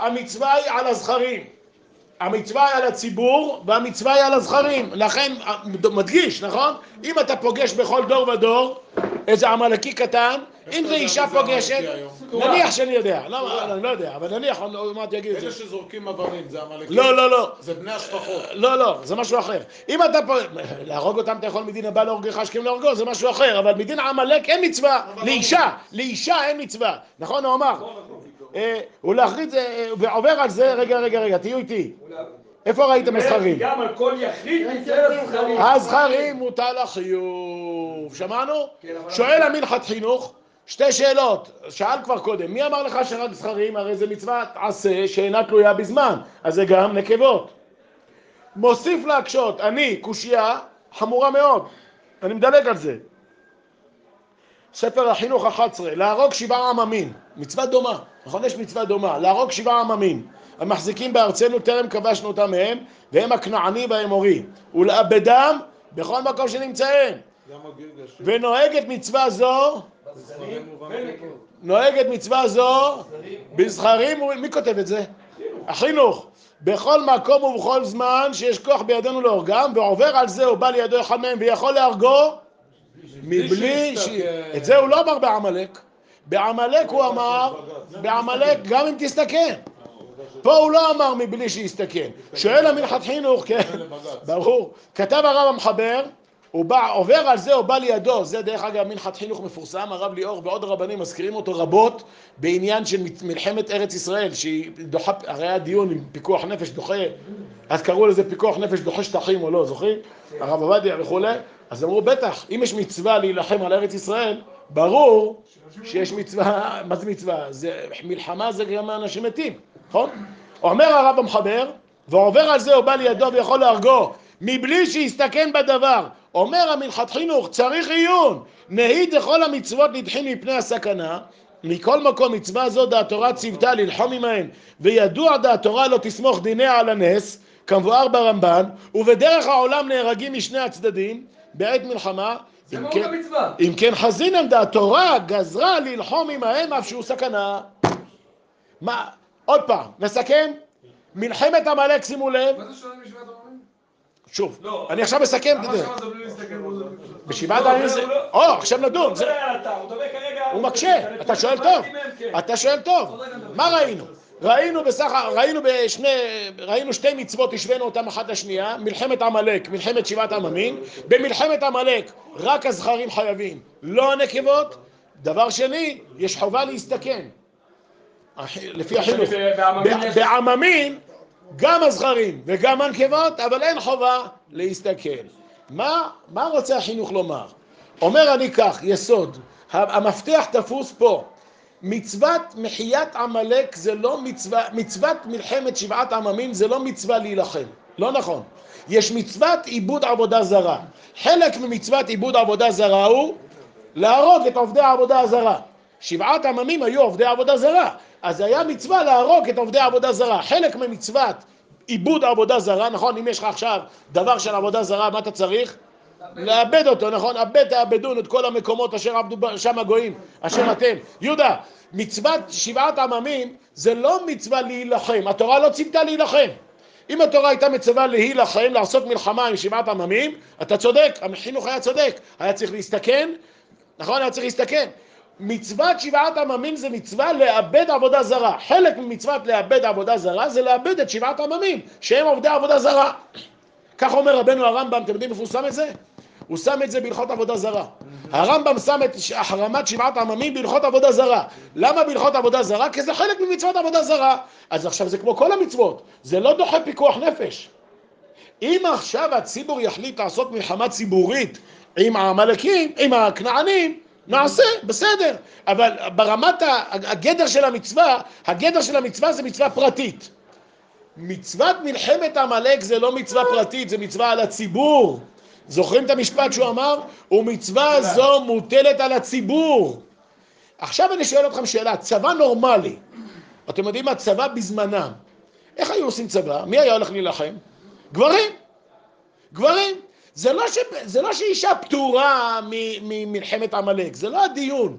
המצווה היא על הזכרים. המצווה היא על הציבור והמצווה היא על הזכרים. לכן, מדגיש, נכון? אם אתה פוגש בכל דור ודור איזה עמלקי קטן, אם זה אישה פוגשת, נניח שאני יודע, לא, אני לא יודע, אבל נניח, עוד מעט יגיד את אלה זה. שזורקים אבנים זה עמלקים? לא, לא, לא. זה בני השפחות. לא, לא, זה משהו אחר. אם אתה פה, להרוג אותם אתה יכול מדין הבא להורגך השכם להורגו, זה משהו אחר, אבל מדין עמלק אין מצווה, לאישה, לאישה אין מצווה, נכון הוא אמר? אה, ולהחריד זה, אה, ועובר על זה, רגע, רגע, רגע, תהיו איתי. איפה ראיתם הזכרים? גם על כל יחיד מצטער הזכרים. הזכרים מוטל החיוב, שמענו? שואל המנחת חינוך, שתי שאלות, שאל כבר קודם, מי אמר לך שרק זכרים? הרי זה מצוות עשה שאינה תלויה בזמן, אז זה גם נקבות. מוסיף להקשות, אני, קושייה, חמורה מאוד, אני מדלג על זה. ספר החינוך 11, להרוג שבעה עממים, מצווה דומה, נכון? יש מצווה דומה, להרוג שבעה עממים, המחזיקים בארצנו טרם כבשנו אותם מהם, והם הכנעני והאמורי, ולאבדם בכל מקום שנמצאים. ונוהגת מצווה זו, נוהגת מצווה זו בזכרים, מי כותב את זה? החינוך. בכל מקום ובכל זמן שיש כוח בידינו להורגם, ועובר על זה ובא לידו אחד מהם ויכול להרגו מבלי ש... את זה הוא לא אמר בעמלק. בעמלק הוא אמר, בעמלק גם אם תסתכן. פה הוא לא אמר מבלי שיסתכן. שואל המנחת חינוך, כן, ברור. כתב הרב המחבר, הוא בא, עובר על זה, הוא בא לידו, זה דרך אגב מנחת חינוך מפורסם, הרב ליאור ועוד רבנים מזכירים אותו רבות בעניין של מלחמת ארץ ישראל, שהיא דוחה, הרי היה דיון עם פיקוח נפש דוחה, אז קראו לזה פיקוח נפש דוחה שטחים או לא, זוכרים? הרב עובדיה וכולי, אז אמרו בטח, אם יש מצווה להילחם על ארץ ישראל, ברור שיש מצווה, מה זה מצווה? זה, מלחמה זה גם אנשים מתים, נכון? אומר הרב המחבר, ועובר על זה הוא בא לידו ויכול להרגו, מבלי שיסתכן בדבר. אומר המנחת חינוך, צריך עיון. נהי דכל המצוות נדחים מפני הסכנה, מכל מקום מצווה זו דעת תורה ציוותה ללחום עמהם, וידוע דעת תורה לא תסמוך דיניה על הנס, כמבואר ברמב"ן, ובדרך העולם נהרגים משני הצדדים, בעת מלחמה. זה אם כן-. אם כן חזינם דעת תורה גזרה ללחום עמהם אף שהוא סכנה. מה, עוד פעם, נסכם? מלחמת עמלק, שימו לב, מה זה שונה? שוב, לא. אני עכשיו מסכם? בשבעת לא, הימים זה זה... לא- או, עכשיו נדון. הוא מקשה, אתה שואל טוב. אתה שואל טוב. מה ראינו? ראינו בסך ראינו בשני, ראינו שתי מצוות, השווינו אותן אחת לשנייה, מלחמת עמלק, מלחמת שבעת עממים, במלחמת עמלק רק הזכרים חייבים, לא הנקבות, דבר שני, יש חובה להסתכן, לפי החינוך, בעממים גם הזכרים וגם הנקבות, אבל אין חובה להסתכן. מה, מה רוצה החינוך לומר? אומר אני כך, יסוד, המפתח תפוס פה. מצוות מחיית עמלק זה לא מצווה, מצוות מלחמת שבעת עממים זה לא מצווה להילחם, לא נכון. יש מצוות עיבוד עבודה זרה. חלק ממצוות עיבוד עבודה זרה הוא להרוג את עובדי העבודה הזרה. שבעת עממים היו עובדי עבודה זרה, אז היה מצווה להרוג את עובדי העבודה זרה. חלק ממצוות עיבוד עבודה זרה, נכון? אם יש לך עכשיו דבר של עבודה זרה, מה אתה צריך? לאבד אותו, נכון? אבד תאבדון את כל המקומות אשר עבדו שם הגויים, אשר אתם. יהודה, מצוות שבעת עממים זה לא מצווה להילחם, התורה לא ציוותה להילחם. אם התורה הייתה מצווה להילחם, לעשות מלחמה עם שבעת עממים, אתה צודק, החינוך היה צודק, היה צריך להסתכן, נכון? היה צריך להסתכן. מצוות שבעת עממים זה מצווה לאבד עבודה זרה. חלק ממצוות לאבד עבודה זרה זה לאבד את שבעת עממים, שהם עובדי עבודה זרה. כך אומר רבנו הרמב"ם, אתם יודעים איפה הוא שם את זה? הוא שם את זה בהלכות עבודה זרה. הרמב"ם שם את החרמת שבעת עממים בהלכות עבודה זרה. למה בהלכות עבודה זרה? כי זה חלק ממצוות עבודה זרה. אז עכשיו זה כמו כל המצוות, זה לא דוחה פיקוח נפש. אם עכשיו הציבור יחליט לעשות מלחמה ציבורית עם העמלקים, עם הכנענים, נעשה, בסדר. אבל ברמת הגדר של המצווה, הגדר של המצווה זה מצווה פרטית. מצוות מלחמת עמלק זה לא מצווה פרטית, זה מצווה על הציבור. זוכרים את המשפט שהוא אמר? ומצווה זו מוטלת על הציבור. עכשיו אני שואל אתכם שאלה, צבא נורמלי, אתם יודעים מה? צבא בזמנם. איך היו עושים צבא? מי היה הולך להילחם? גברים. גברים. זה לא, ש... זה לא שאישה פטורה ממלחמת עמלק, זה לא הדיון.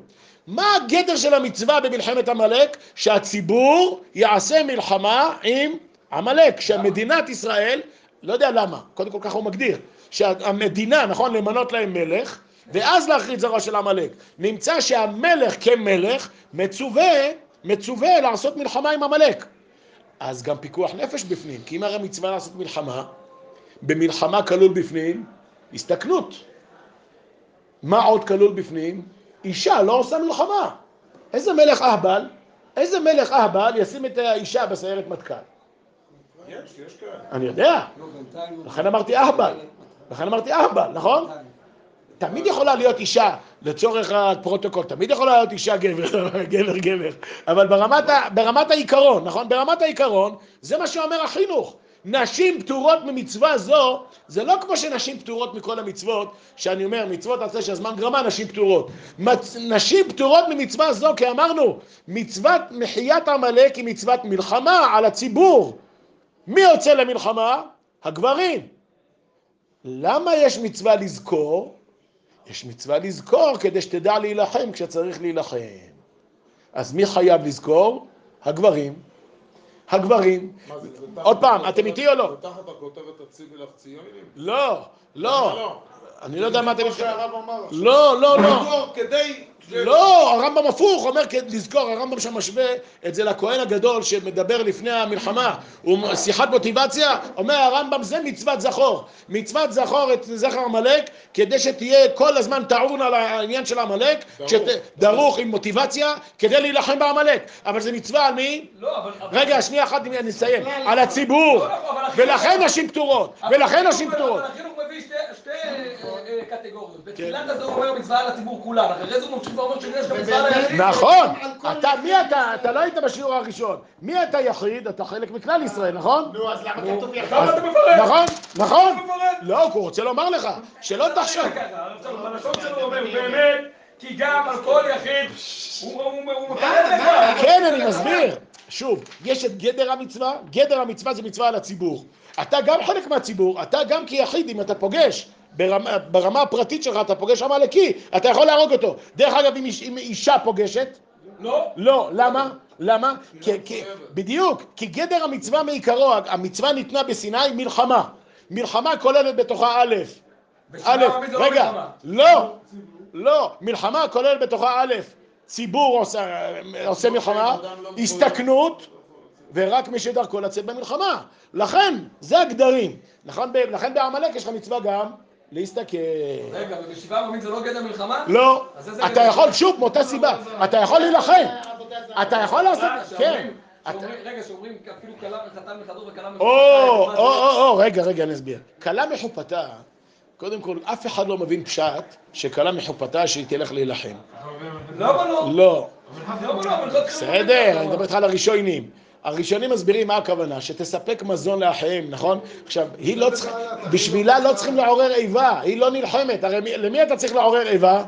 מה הגדר של המצווה במלחמת עמלק? שהציבור יעשה מלחמה עם עמלק, שמדינת ישראל, לא יודע למה, קודם כל ככה הוא מגדיר, שהמדינה, נכון, למנות להם מלך, ואז להכריז זרוע של עמלק. נמצא שהמלך כמלך מצווה, מצווה לעשות מלחמה עם עמלק. אז גם פיקוח נפש בפנים, כי אם הרי מצווה לעשות מלחמה, במלחמה כלול בפנים הסתכנות. מה עוד כלול בפנים? אישה לא עושה מלחמה. איזה מלך אהבל, איזה מלך אהבל ישים את האישה בסיירת מטכ"ל? יש, יש כאלה. אני יודע, לכן אמרתי אהבל, לכן אמרתי אהבל, נכון? תמיד יכולה להיות אישה, לצורך הפרוטוקול, תמיד יכולה להיות אישה גבר, גבר, גבר, אבל ברמת, ה, ברמת העיקרון, נכון? ברמת העיקרון, זה מה שאומר החינוך. נשים פטורות ממצווה זו, זה לא כמו שנשים פטורות מכל המצוות, שאני אומר, מצוות עשה שהזמן גרמה, נשים פטורות. מצ... נשים פטורות ממצווה זו, כי אמרנו, מצוות מחיית עמלק היא מצוות מלחמה על הציבור. מי יוצא למלחמה? הגברים. למה יש מצווה לזכור? יש מצווה לזכור כדי שתדע להילחם כשצריך להילחם. אז מי חייב לזכור? הגברים. הגברים. מה זה, זה תחת עוד פעם, אתם איתי או לא? זה תחת הכותרת הציבי לך ציונים? לא, לא. אני לא יודע מה אתם... כמו שהרב אמר עכשיו. לא, לא, לא. כדי... לא, הרמב"ם הפוך, אומר, לזכור, הרמב"ם שם משווה את זה לכהן הגדול שמדבר לפני המלחמה, הוא שיחת מוטיבציה, אומר הרמב"ם זה מצוות זכור, מצוות זכור את זכר עמלק, כדי שתהיה כל הזמן טעון על העניין של עמלק, דרוך. עם מוטיבציה, כדי להילחם בעמלק, אבל זה מצווה על מי? לא. רגע, שנייה אחת, אני אסיים, על הציבור, לא, לא, ולכן נשים פטורות, ולכן נשים פטורות. אבל החינוך מביא שתי אה, אה, קטגוריות. בתחילת הזה הוא אומר מצווה על הציבור כולה, אחרי זה הוא נכון, אתה, מי אתה? אתה לא היית בשיעור הראשון. מי אתה יחיד? אתה חלק מכלל ישראל, נכון? נו, אז למה כתוב יחד? למה אתה מפרט? נכון, נכון. לא, הוא רוצה לומר לך, שלא תחשוב. בלשון שלו אומר, באמת, כי גם על כל יחיד, הוא מפרט לך. כן, אני מסביר. שוב, יש את גדר המצווה, גדר המצווה זה מצווה על הציבור. אתה גם חלק מהציבור, אתה גם כיחיד, אם אתה פוגש, ברמה, ברמה הפרטית שלך אתה פוגש עמלקי, אתה יכול להרוג אותו. דרך אגב, אם, אם אישה פוגשת, לא, לא, למה? למה? כי, כי, בדיוק, כי גדר המצווה מעיקרו, המצווה ניתנה בסיני מלחמה. מלחמה כוללת בתוכה א', א', לא רגע. לא, לא, מלחמה כוללת בתוכה א', ציבור עושה, עושה מלחמה, הסתכנות, ורק מי שדרכו לצאת במלחמה. לכן, זה הגדרים. לכן בעמלק יש לך מצווה גם להסתכל. רגע, ובשבעה ערבית זה לא גדר מלחמה? לא, אתה? יכול, שוב, מאותה סיבה, אתה יכול להילחם, אתה יכול לעשות, אה, כן. רגע, שאומרים אפילו כלה חתן מחדור וכלה או, מחופה. או, או, או, רגע, רגע, אני אסביר. כלה מחופתה, קודם כל, אף אחד לא מבין פשט שכלה מחופתה שהיא תלך להילחם. למה לא? לא. לא? בסדר, אני מדבר איתך על הראשונים. הראשונים מסבירים מה הכוונה, שתספק מזון לאחיהם, נכון? עכשיו, היא לא צריכה, בשבילה לא צריכים לעורר איבה, היא לא נלחמת, הרי מי- למי אתה צריך לעורר איבה?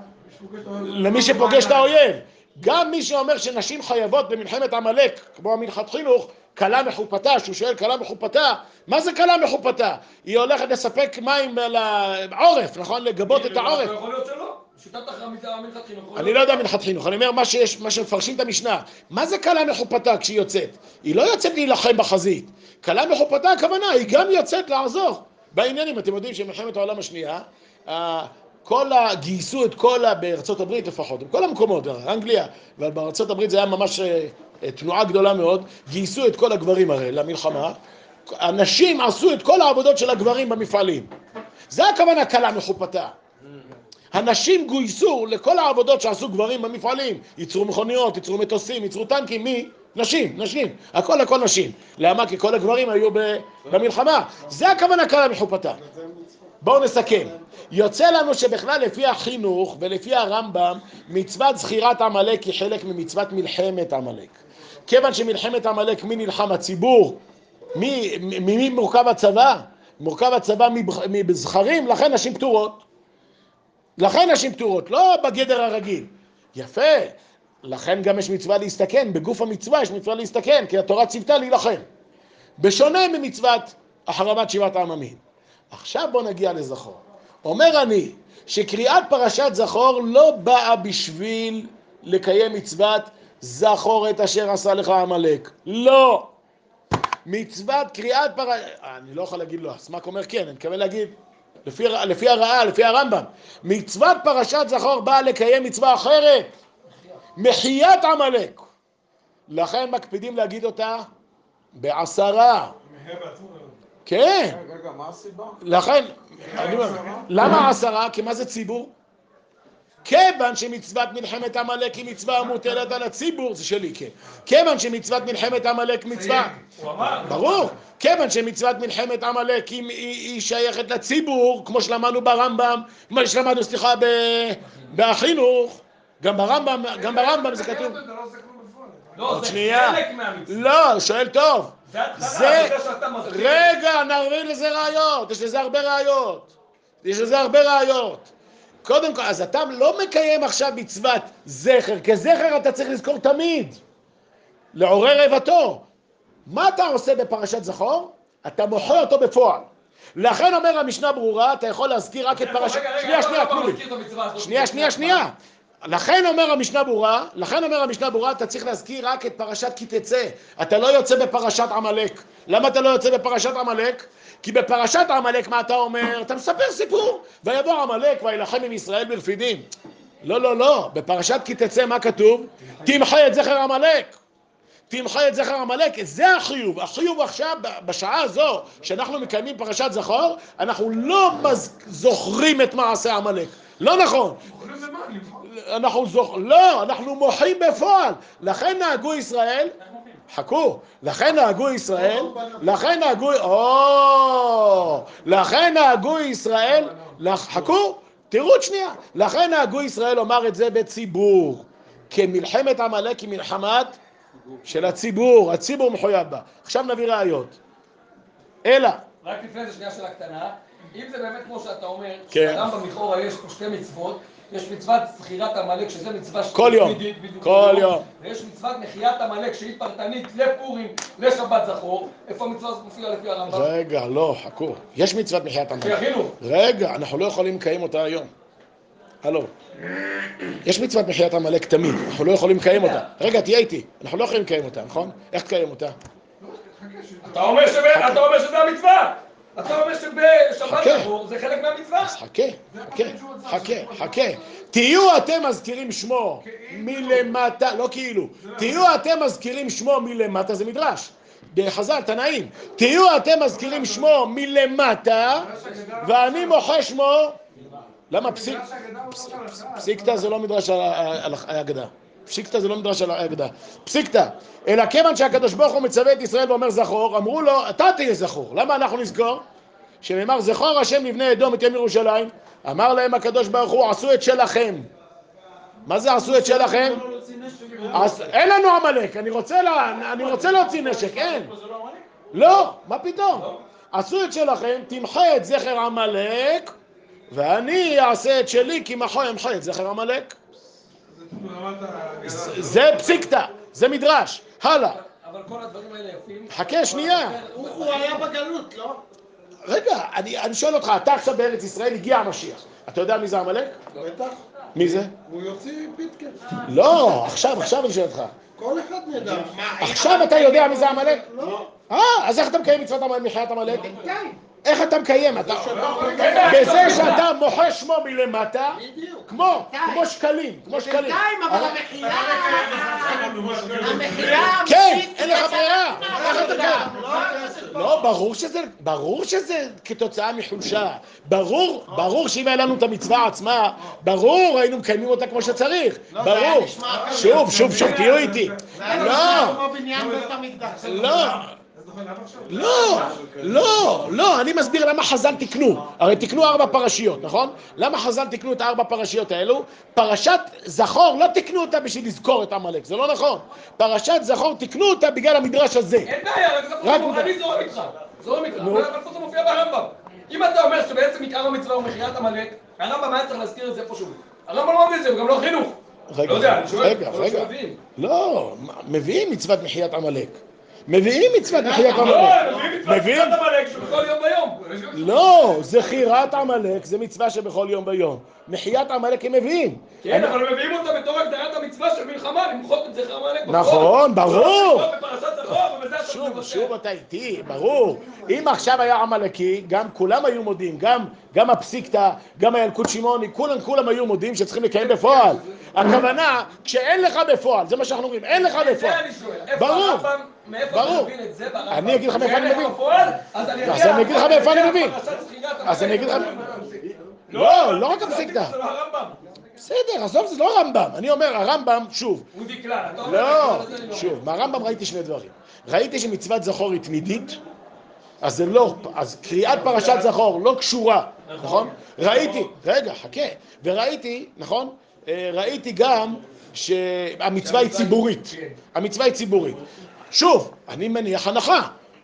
למי שפוגש את האויב. גם מי שאומר שנשים חייבות במלחמת עמלק, כמו המנחת חינוך, כלה מחופתה, שהוא שואל כלה מחופתה, מה זה כלה מחופתה? היא הולכת לספק מים לעורף, נכון? לגבות את העורף. יכול להיות שלא. שיטת המנחת חינוך. אני להיות לא יודע מנחת חינוך, אני אומר מה שיש, מה שמפרשים את המשנה. מה זה כלה מחופתה כשהיא יוצאת? היא לא יוצאת להילחם בחזית. כלה מחופתה הכוונה, היא גם יוצאת לעזור בעניינים. אתם יודעים שמלחמת העולם השנייה, אה, כל ה... גייסו את כל ה... בארצות הברית לפחות, בכל המקומות, אנגליה, אבל בארצות הברית זה היה ממש אה, אה, תנועה גדולה מאוד, גייסו את כל הגברים הרי למלחמה. הנשים עשו את כל העבודות של הגברים במפעלים. זה הכוונה כלה מחופתה. הנשים גויסו לכל העבודות שעשו גברים במפעלים, ייצרו מכוניות, ייצרו מטוסים, ייצרו טנקים, מי? נשים, נשים, הכל הכל נשים. למה? כי כל הגברים היו במלחמה. זה הכוונה כלה מחופתה. בואו נסכם. יוצא לנו שבכלל לפי החינוך ולפי הרמב"ם, מצוות זכירת עמלק היא חלק ממצוות מלחמת עמלק. כיוון שמלחמת עמלק, מי נלחם? הציבור. ממי מורכב הצבא? מורכב הצבא מבזכרים, לכן נשים פטורות. לכן נשים פטורות, לא בגדר הרגיל. יפה, לכן גם יש מצווה להסתכן, בגוף המצווה יש מצווה להסתכן, כי התורה ציוותה להילחם. בשונה ממצוות החרמת שבעת העממים. עכשיו בוא נגיע לזכור. אומר אני, שקריאת פרשת זכור לא באה בשביל לקיים מצוות זכור את אשר עשה לך עמלק. לא. מצוות קריאת פרשת... אני לא יכול להגיד לא, הסמ"ק אומר כן, אני מתכוון להגיד לפי, לפי הרעה, לפי הרמב"ם. מצוות פרשת זכור באה לקיים מצווה אחרת, מחיית עמלק. לכן מקפידים להגיד אותה בעשרה. כן. רגע, מה הסיבה? לכן, למה עשרה? כי מה זה ציבור? כיוון שמצוות מלחמת עמלק היא מצווה המוטלת על הציבור, זה שלי, כן. כיוון שמצוות מלחמת עמלק מצווה. ברור, כיוון שמצוות מלחמת עמלק היא, היא, היא שייכת לציבור, כמו שלמדנו ברמב"ם, כמו שלמדנו, סליחה, ב, בחינוך, גם ברמב"ם, גם ברמב"ם זה כתוב. לא. לא, עוד זה שנייה. חלק מהמצווה. לא, שואל טוב. זה. רגע, נביא לזה ראיות, יש לזה הרבה ראיות. יש לזה הרבה ראיות. קודם כל, אז אתה לא מקיים עכשיו מצוות זכר, כזכר אתה צריך לזכור תמיד. לעורר איבתו. מה אתה עושה בפרשת זכור? אתה מוחה אותו בפועל. לכן אומר המשנה ברורה, אתה יכול להזכיר רק את פרשת... רגע, שנייה, שנייה, תנו לי. שנייה, שנייה, שנייה. לכן אומר המשנה ברורה, לכן אומר המשנה ברורה, אתה צריך להזכיר רק את פרשת כי תצא. אתה לא יוצא בפרשת עמלק. למה אתה לא יוצא בפרשת עמלק? כי בפרשת עמלק מה אתה אומר? אתה מספר סיפור. ויבוא עמלק ויילחם עם ישראל ברפידים. לא, לא, לא. בפרשת כי תצא מה כתוב? תמחה את זכר עמלק. תמחה את זכר עמלק, זה החיוב. החיוב עכשיו, בשעה הזו, שאנחנו מקיימים פרשת זכור, אנחנו לא מז... זוכרים את מעשה עמלק. לא נכון. אנחנו זוכ... לא, אנחנו מוחים בפועל. לכן נהגו ישראל, חכו, לכן נהגו ישראל, לכן נהגו, או, לכן נהגו ישראל, חכו, תראו עוד שנייה, לכן נהגו ישראל לומר את זה בציבור, כמלחמת עמלק היא מלחמת של הציבור, הציבור מחויב בה. עכשיו נביא ראיות. אלא, רק לפני זה שנייה שאלה קטנה. אם זה באמת כמו שאתה אומר, כן. שברמב"ם לכאורה יש פה שתי מצוות, יש מצוות זכירת עמלק, שזה מצווה כל יום. כל. יום. ויש מצוות מחיית עמלק שהיא פרטנית לפורים, לשבת זכור. איפה המצווה הזאת מופיעה לפי הרמב"ם? רגע, לא, חכו. יש מצוות מחיית עמלק. החינוך. רגע, אנחנו לא יכולים לקיים אותה היום. הלו. יש מצוות מחיית עמלק תמיד, אנחנו לא יכולים לקיים אותה. רגע, תהיה איתי. אנחנו לא יכולים לקיים אותה, נכון? איך תקיים אותה? אתה אומר שזה המצווה! אתה אומר שבשבת. זכור זה חלק מהמצווה! חכה, חכה, חכה, חכה. תהיו אתם מזכירים שמו מלמטה, לא כאילו. תהיו אתם מזכירים שמו מלמטה, זה מדרש. בחז"ל, תנאים. תהיו אתם מזכירים שמו מלמטה, ואני מוחה שמו... למה פסיק... פסיקתא זה לא מדרש על פסיקתא זה לא מדרש על ההגדה. פסיקתא, אלא כיוון שהקדוש ברוך הוא מצווה את ישראל ואומר זכור, אמרו לו, אתה תהיה זכור. למה אנחנו נזכור? שנאמר זכור השם לבני אדום את יום ירושלים, אמר להם הקדוש ברוך הוא עשו את שלכם. מה זה עשו את שלכם? אין לנו עמלק, אני רוצה, להוציא נשק, אין. לא, מה פתאום? עשו את שלכם, תמחה את זכר עמלק, ואני אעשה את שלי, כי מחו ימחה את זכר עמלק. זה ברמת ה... זה פסיקתא, זה מדרש. הלאה. אבל כל הדברים האלה יפים. חכה, שנייה. הוא היה בגלות, לא? רגע, אני, אני שואל אותך, אתה עכשיו בארץ ישראל, הגיע המשיח. אתה יודע מי זה עמלק? בטח. מי זה? הוא יוציא פיתקה. לא, עכשיו, עכשיו אני שואל אותך. כל אחד נדע. עכשיו אתה יודע מי זה עמלק? לא. אה, אז איך אתה מקיים מצוות מחיית עמלק? איך אתה מקיים? אתה... שבא- בזה שאתה מוחה שמו מלמטה. כמו. כמו שקלים, כמו שקלים. בינתיים, אבל. כן, אין לך ברירה. לא? לא, ברור שזה, ברור שזה כתוצאה מחולשה. ברור, ברור שאם היה לנו את המצווה עצמה, ברור היינו מקיימים אותה כמו שצריך. לא, ברור. שוב, שוב, שוב, תהיו איתי. לא. לא. לא, לא, לא, אני מסביר למה חז"ל תיקנו. הרי תיקנו ארבע פרשיות, נכון? למה חז"ל תיקנו את הארבע פרשיות האלו? פרשת זכור, לא תיקנו אותה בשביל לזכור את עמלק, זה לא נכון. פרשת זכור תיקנו אותה בגלל המדרש הזה. אין בעיה, רק אני זורם איתך. זורם איתך. אבל זה מופיע ברמב"ם? אם אתה אומר שבעצם עיקר המצווה הוא מחיית עמלק, הרמב"ם היה צריך להזכיר את זה איפשהו. הרמב"ם לא מביא את זה, הוא גם לא חינוך. רגע, לא יודע. רגע, רגע. לא, מביאים מצוות מחיית עמלק. מביאים מצוות מחיית לא, עמלק. הם מביאים מצוות מביאים? קצת עמלק שבכל יום ביום. לא, זכירת עמלק זה מצווה שבכל יום ביום. מחיית עמלק הם מביאים. כן, אבל מביאים אותה בתור הגדרת המצווה של מלחמה, למחות את זכר עמלק. בפועל. נכון, ברור. לא שוב. שוב אתה איתי, ברור. אם עכשיו היה עמלקי, גם כולם היו מודים, גם, גם הפסיקתא, גם הילקוט שמעוני, כולם כולם היו מודים שצריכים לקיים בפועל. הכוונה, כשאין לך בפועל, זה מה שאנחנו אומרים, אין לך זה בפועל. ברור. הרמב"ם, ברור. אתה מבין את זה ברמב"ם? אני אגיד לך מאיפה אני מבין. אז אני אגיד לך מאיפה אני מבין. אז אני אגיד לך-. לא, לא רק הפסיקתא. הרמב"ם. בסדר, עזוב, זה לא רמב"ם. אני אומר, הרמב"ם, שוב, הוא דקלן. לא, "זה אני לא שוב, מהרמב"ם ראיתי שני דברים. ראיתי שמצוות זכור היא תמידית, אז זה לא, אז קריאת פרשת זכור לא קשורה, נכון? ראיתי, רגע, חכה, וראיתי, נכון? אה, ראיתי גם שהמצווה היא ציבורית. המצווה היא ציבורית. שוב, אני מניח הנחה.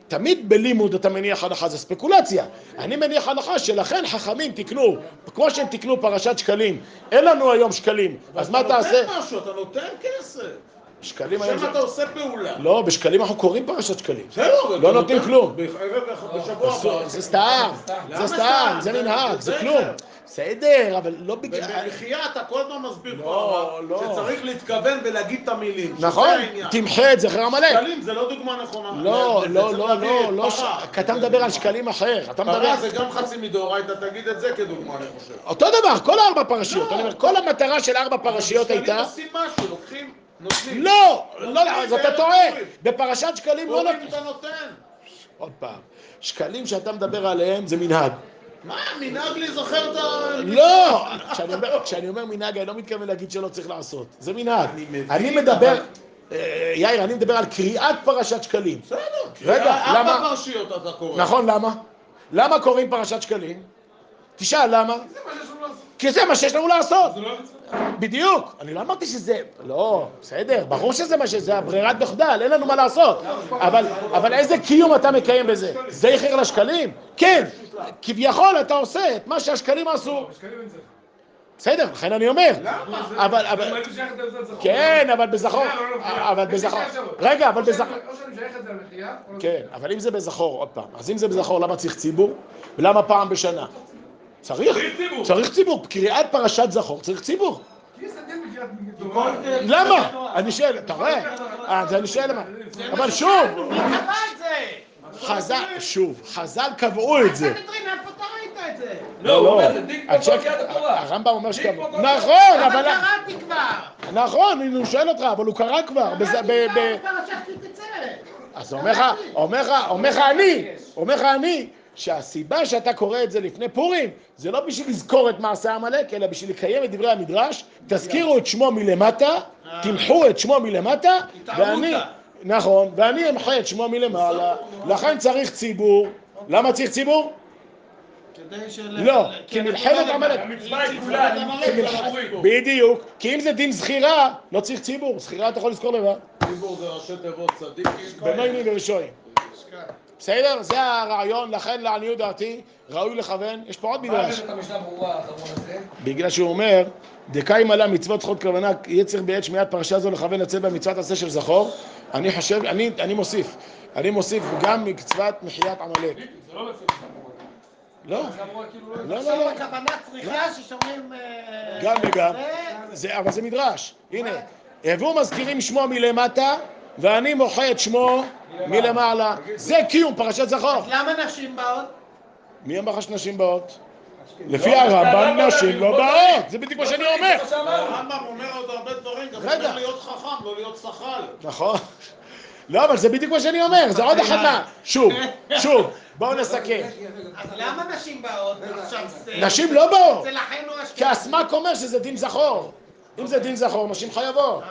תמיד בלימוד אתה מניח הנחה, זה ספקולציה. אני מניח הנחה שלכן חכמים תיקנו, כמו שהם תיקנו פרשת שקלים, אין לנו היום שקלים, אז מה תעשה? אתה נותן משהו, אתה נותן כסף. שקלים היום שם. אתה עושה פעולה. לא, בשקלים אנחנו קוראים פרשת שקלים. לא אתה נותנים כלום. בערב- בשבוע הבא. זה סתם, זה סתם? זה זה זה כלום. בסדר, אבל לא בגלל... במחיה אתה כל הזמן מסביר לא, פה לא. שצריך להתכוון ולהגיד את המילים. נכון. תמחה את זכר עמלק. שקלים זה לא דוגמה נכונה. לא, לא, לא, לא, לא, פרה. ש- כי אתה מדבר על שקלים אחר, אתה מדבר... פרה זה גם חצי מדאורייתא, תגיד את זה כדוגמה, אני חושב. אותו דבר, כל ארבע פרשיות, לא. אני אומר, כל המטרה של ארבע פרשיות שקלים הייתה... עושים משהו, לוקחים, נותנים. לא, לא, אז אתה טועה. בפרשת שקלים לא נותנים. נותן. עוד פעם, שקלים שאתה מדבר עליהם זה מנהג. מה, מנהג להיזכר את ה... לא, כשאני אומר, כשאני אומר מנהג, אני לא מתכוון להגיד שלא צריך לעשות. זה מנהג. אני מבין, אני מדבר, אה, יאיר, אני מדבר על קריאת פרשת שקלים. בסדר. רגע, ארבע למה? פרשיות אתה קורא. נכון, למה? למה קוראים פרשת שקלים? תשאל למה. כי זה מה שיש לנו לעשות. בדיוק. אני לא אמרתי שזה... לא, בסדר, ברור שזה מה שזה, הברירת מחדל, אין לנו מה לעשות. אבל, אבל איזה קיום אתה מקיים בזה? זכר לשקלים? כן. כביכול אתה עושה את מה שהשקלים עשו. בסדר, לכן אני אומר. אבל, אבל... כן, אבל בזכור, אבל בזכור, רגע, אבל בזכור, או שאני משייך את זה לא. כן, אבל אם זה בזכור, עוד פעם, אז אם זה בזכור, למה צריך ציבור? ולמה פעם בשנה? צריך, צריך ציבור, קריאת פרשת זכור צריך ציבור. למה? אני שואל, אתה רואה? אה, אז אני שואל למה. אבל שוב? חז"ל, שוב, חז"ל קבעו את זה. לא, הוא אומר, זה דין כמו הצ'ק- כל קריאת התורה. הרמב"ם אומר שקבעו. נכון, אבל אבל... קראתי כבר. נכון, אני שואל אותך, אבל הוא קרא כבר. אז אומר לך, אומר לך, אומר לך אני, אומר לך אני, שהסיבה שאתה קורא את זה לפני פורים, זה לא בשביל לזכור את מעשה עמלק, אלא בשביל לקיים את דברי המדרש, תזכירו את שמו מלמטה, תמחו את שמו מלמטה, ואני, נכון, ואני אמחה את שמו מלמעלה, לכן צריך ציבור, למה צריך ציבור? כדי של... לא, כי מלחמת עמלק, המצווה היא כולה, היא ציבורית. בדיוק, כי אם זה דין זכירה, לא צריך ציבור, זכירה אתה יכול לזכור לבד, ציבור זה ראשי תיבות צדיקים. בינוני וראשונים. בסדר? זה הרעיון, לכן לעניות דעתי, ראוי לכוון, יש פה עוד מה מדרש. הבאת את המשנה ברורה האחרון הזה? בגלל שהוא אומר, דקאי מלא מצוות זכות כוונה, יהיה צריך בעת שמיעת פרשה זו לכוון לצאת במצוות עשה של זכור. אני חושב, אני, אני מוסיף, אני מוסיף גם מצוות מחיית עמלק. זה לא לפי. לא, כאילו לא... לא, לא, לא, הכוונה צריכה ששומעים... אה, גם וגם. אבל זה מדרש, הנה, הביאו מזכירים שמו מלמטה, ואני מוחה את שמו מלמעלה. זה קיום פרשת זכור. אז למה נשים באות? מי אמר לך שנשים באות? לפי הרמב"ם נשים לא באות, זה בדיוק מה שאני אומר. הרמב"ם אומר עוד הרבה דברים, גם. אומר להיות חכם, לא להיות שחל. נכון. לא, אבל זה בדיוק מה שאני אומר, זה עוד אחת מה... שוב, שוב, בואו נסכם. אז למה נשים באות עכשיו? זה- נשים לא באות, זה לכן הוא כי. הסמ"ק אומר שזה דין זכור. אם זה דין זכור, נשים חייבות.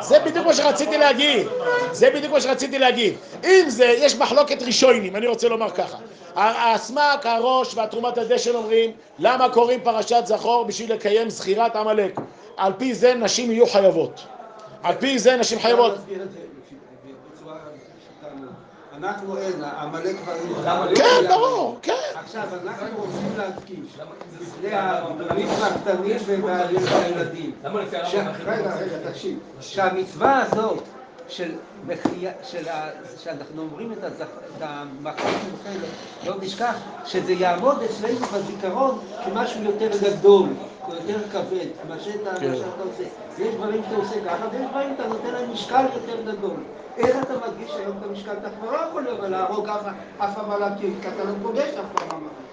זה בדיוק מה שרציתי להגיד. זה בדיוק מה שרציתי להגיד. אם זה, יש מחלוקת ראשונים, אני רוצה לומר ככה. הסמ"ק, הראש והתרומת הדשן אומרים, למה קוראים פרשת זכור בשביל לקיים זכירת עמלק? על פי זה נשים יהיו חייבות. על פי זה נשים חייבות. אפשר להסביר את זה בצורה פשוטה מאוד. אנחנו אין, עמלק כבר אין. כן, ברור, כן. עכשיו, אנחנו רוצים להדגיש, בפני הגדולים והקטנים והילדים, למה לפי ש- הרמב"ם הכי רגע, רגע, תקשיב, שהמצווה הזאת של מחייה, של ה... שאנחנו אומרים את הזכ- את המחלוקת בחלק, לא נשכח שזה יעמוד אצלנו בזיכרון כמשהו יותר גדול, יותר כבד, מה שאתה מה שאתה עושה. יש דברים שאתה עושה ככה, ויש דברים שאתה נותן להם משקל יותר גדול. איך אתה מרגיש היום את המשקל? אתה כבר לא יכול להרוג אף אף עמלקים, כי אתה לא פוגש אף פעם עמלקים.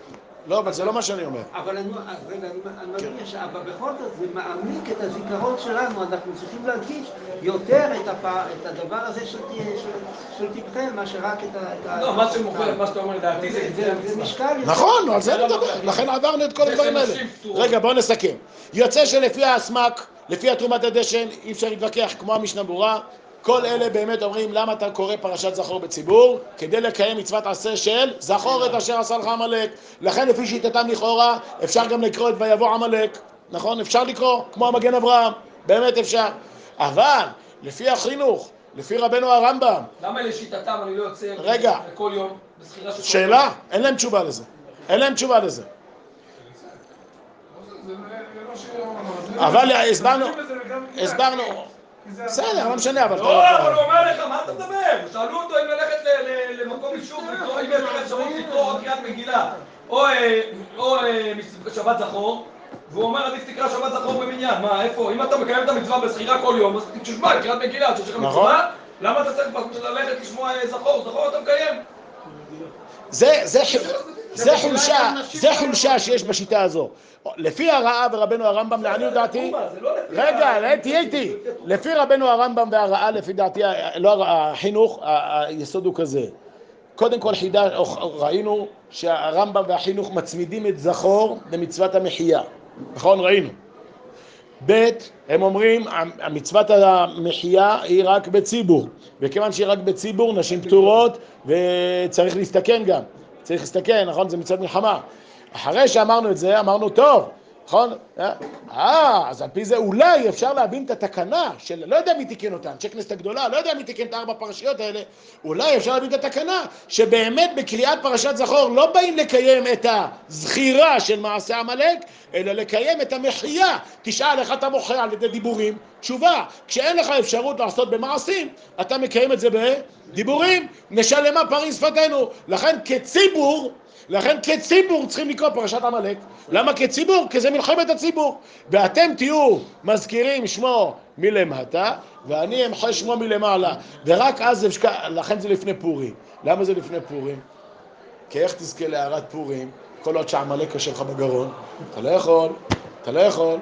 לא, אבל זה לא מה שאני אומר. אבל אני, אז רגע, אני, אני מרגיש, אבל בכל זאת זה מעמיק את הזיכרון שלנו, אנחנו צריכים להדגיש יותר את, הדבר הזה של, תבחן, מאשר רק את ה... לא, מה שמוכר, מה שאתה אומר לדעתי זה משקל יותר. נכון, על זה אני מדבר, לכן עברנו את כל הדברים האלה. רגע, בואו נסכם. יוצא שלפי האסמק, לפי התרומת הדשן, אי אפשר להתווכח כמו המשנה ברורה. כל אלה באמת אומרים למה אתה קורא פרשת זכור בציבור? כדי לקיים מצוות עשה של זכור את אשר עשה לך עמלק. לכן לפי שיטתם לכאורה אפשר גם לקרוא את ויבוא עמלק, נכון? אפשר לקרוא, כמו המגן אברהם, באמת אפשר. אבל לפי החינוך, לפי רבנו הרמב"ם, למה לשיטתם אני לא יוצא רגע. כל יום בזכירה של כל שאלה, אין להם תשובה לזה. אין להם תשובה לזה. זה לא ש... אבל הסברנו, הסברנו, בסדר, לא משנה, אבל... לא, אבל הוא אומר לך, מה אתה מדבר? שאלו אותו אם ללכת למקום לקרוא- אם יש לך אפשרות לקרוא עוד קריאת מגילה, או אה, או, אה, שבת זכור, והוא אומר עדיף תקרא שבת זכור במניין, מה, איפה? אם אתה מקיים את המצווה בזכירה כל יום, אז תשמע, קריאת מגילה, שיש לך נכון. מצווה, למה אתה צריך ללכת לשמוע אה, זכור? זכור אתה מקיים. זה, זה, ח- זה חולשה, זה חולשה שיש בשיטה הזו. לפי הרעה ורבנו הרמב"ם, לעניות דעתי, לא רגע, תהיה איתי. לפי רבנו הרמב"ם והרעה, לפי דעתי, לא החינוך, היסוד הוא כזה. קודם כל חידה, ראינו שהרמב"ם והחינוך מצמידים את זכור למצוות המחייה. נכון? ראינו. ב', הם אומרים, מצוות המחייה היא רק בציבור, וכיוון שהיא רק בציבור, נשים פטורות, וצריך להסתכן גם, צריך להסתכן, נכון? זה מצוות מלחמה. אחרי שאמרנו את זה, אמרנו, טוב, נכון? אה, אז על פי זה אולי אפשר להבין את התקנה של, לא יודע מי תיקן אותה, אנשי כנסת הגדולה, לא יודע מי תיקן את הארבע פרשיות האלה, אולי אפשר להבין את התקנה, שבאמת בקריאת פרשת זכור לא באים לקיים את הזכירה של מעשה עמלק, אלא לקיים את המחייה. תשאל איך אתה מוחה על ידי דיבורים? תשובה, כשאין לך אפשרות לעשות במעשים, אתה מקיים את זה בדיבורים, נשלמה פרים שפתנו. לכן כציבור, לכן כציבור צריכים לקרוא פרשת עמלק. למה כציבור? כי זה מלחמת הציבור. ואתם תהיו מזכירים שמו מלמטה, ואני אמחה שמו מלמעלה. ורק אז, אפשר- לכן זה לפני פורים. למה זה לפני פורים? כי איך תזכה להערת פורים כל עוד שעמלק יושב לך בגרון? אתה לא יכול, אתה לא יכול.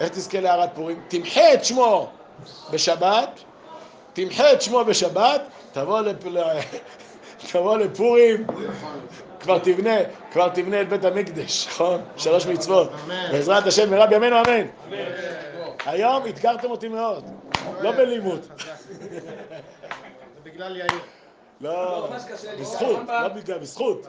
איך תזכה להערת פורים? תמחה את שמו בשבת, תמחה את שמו בשבת, תבוא, לפ... תבוא לפורים, כבר תבנה, כבר תבנה את בית המקדש, נכון? שלוש מצוות. בעזרת השם, מרב ימינו אמן. היום אתגרתם אותי מאוד, לא בלימוד. זה בגלל יאיר. לא, לי. בזכות, הרמב"ם- לא בגלל, בזכות.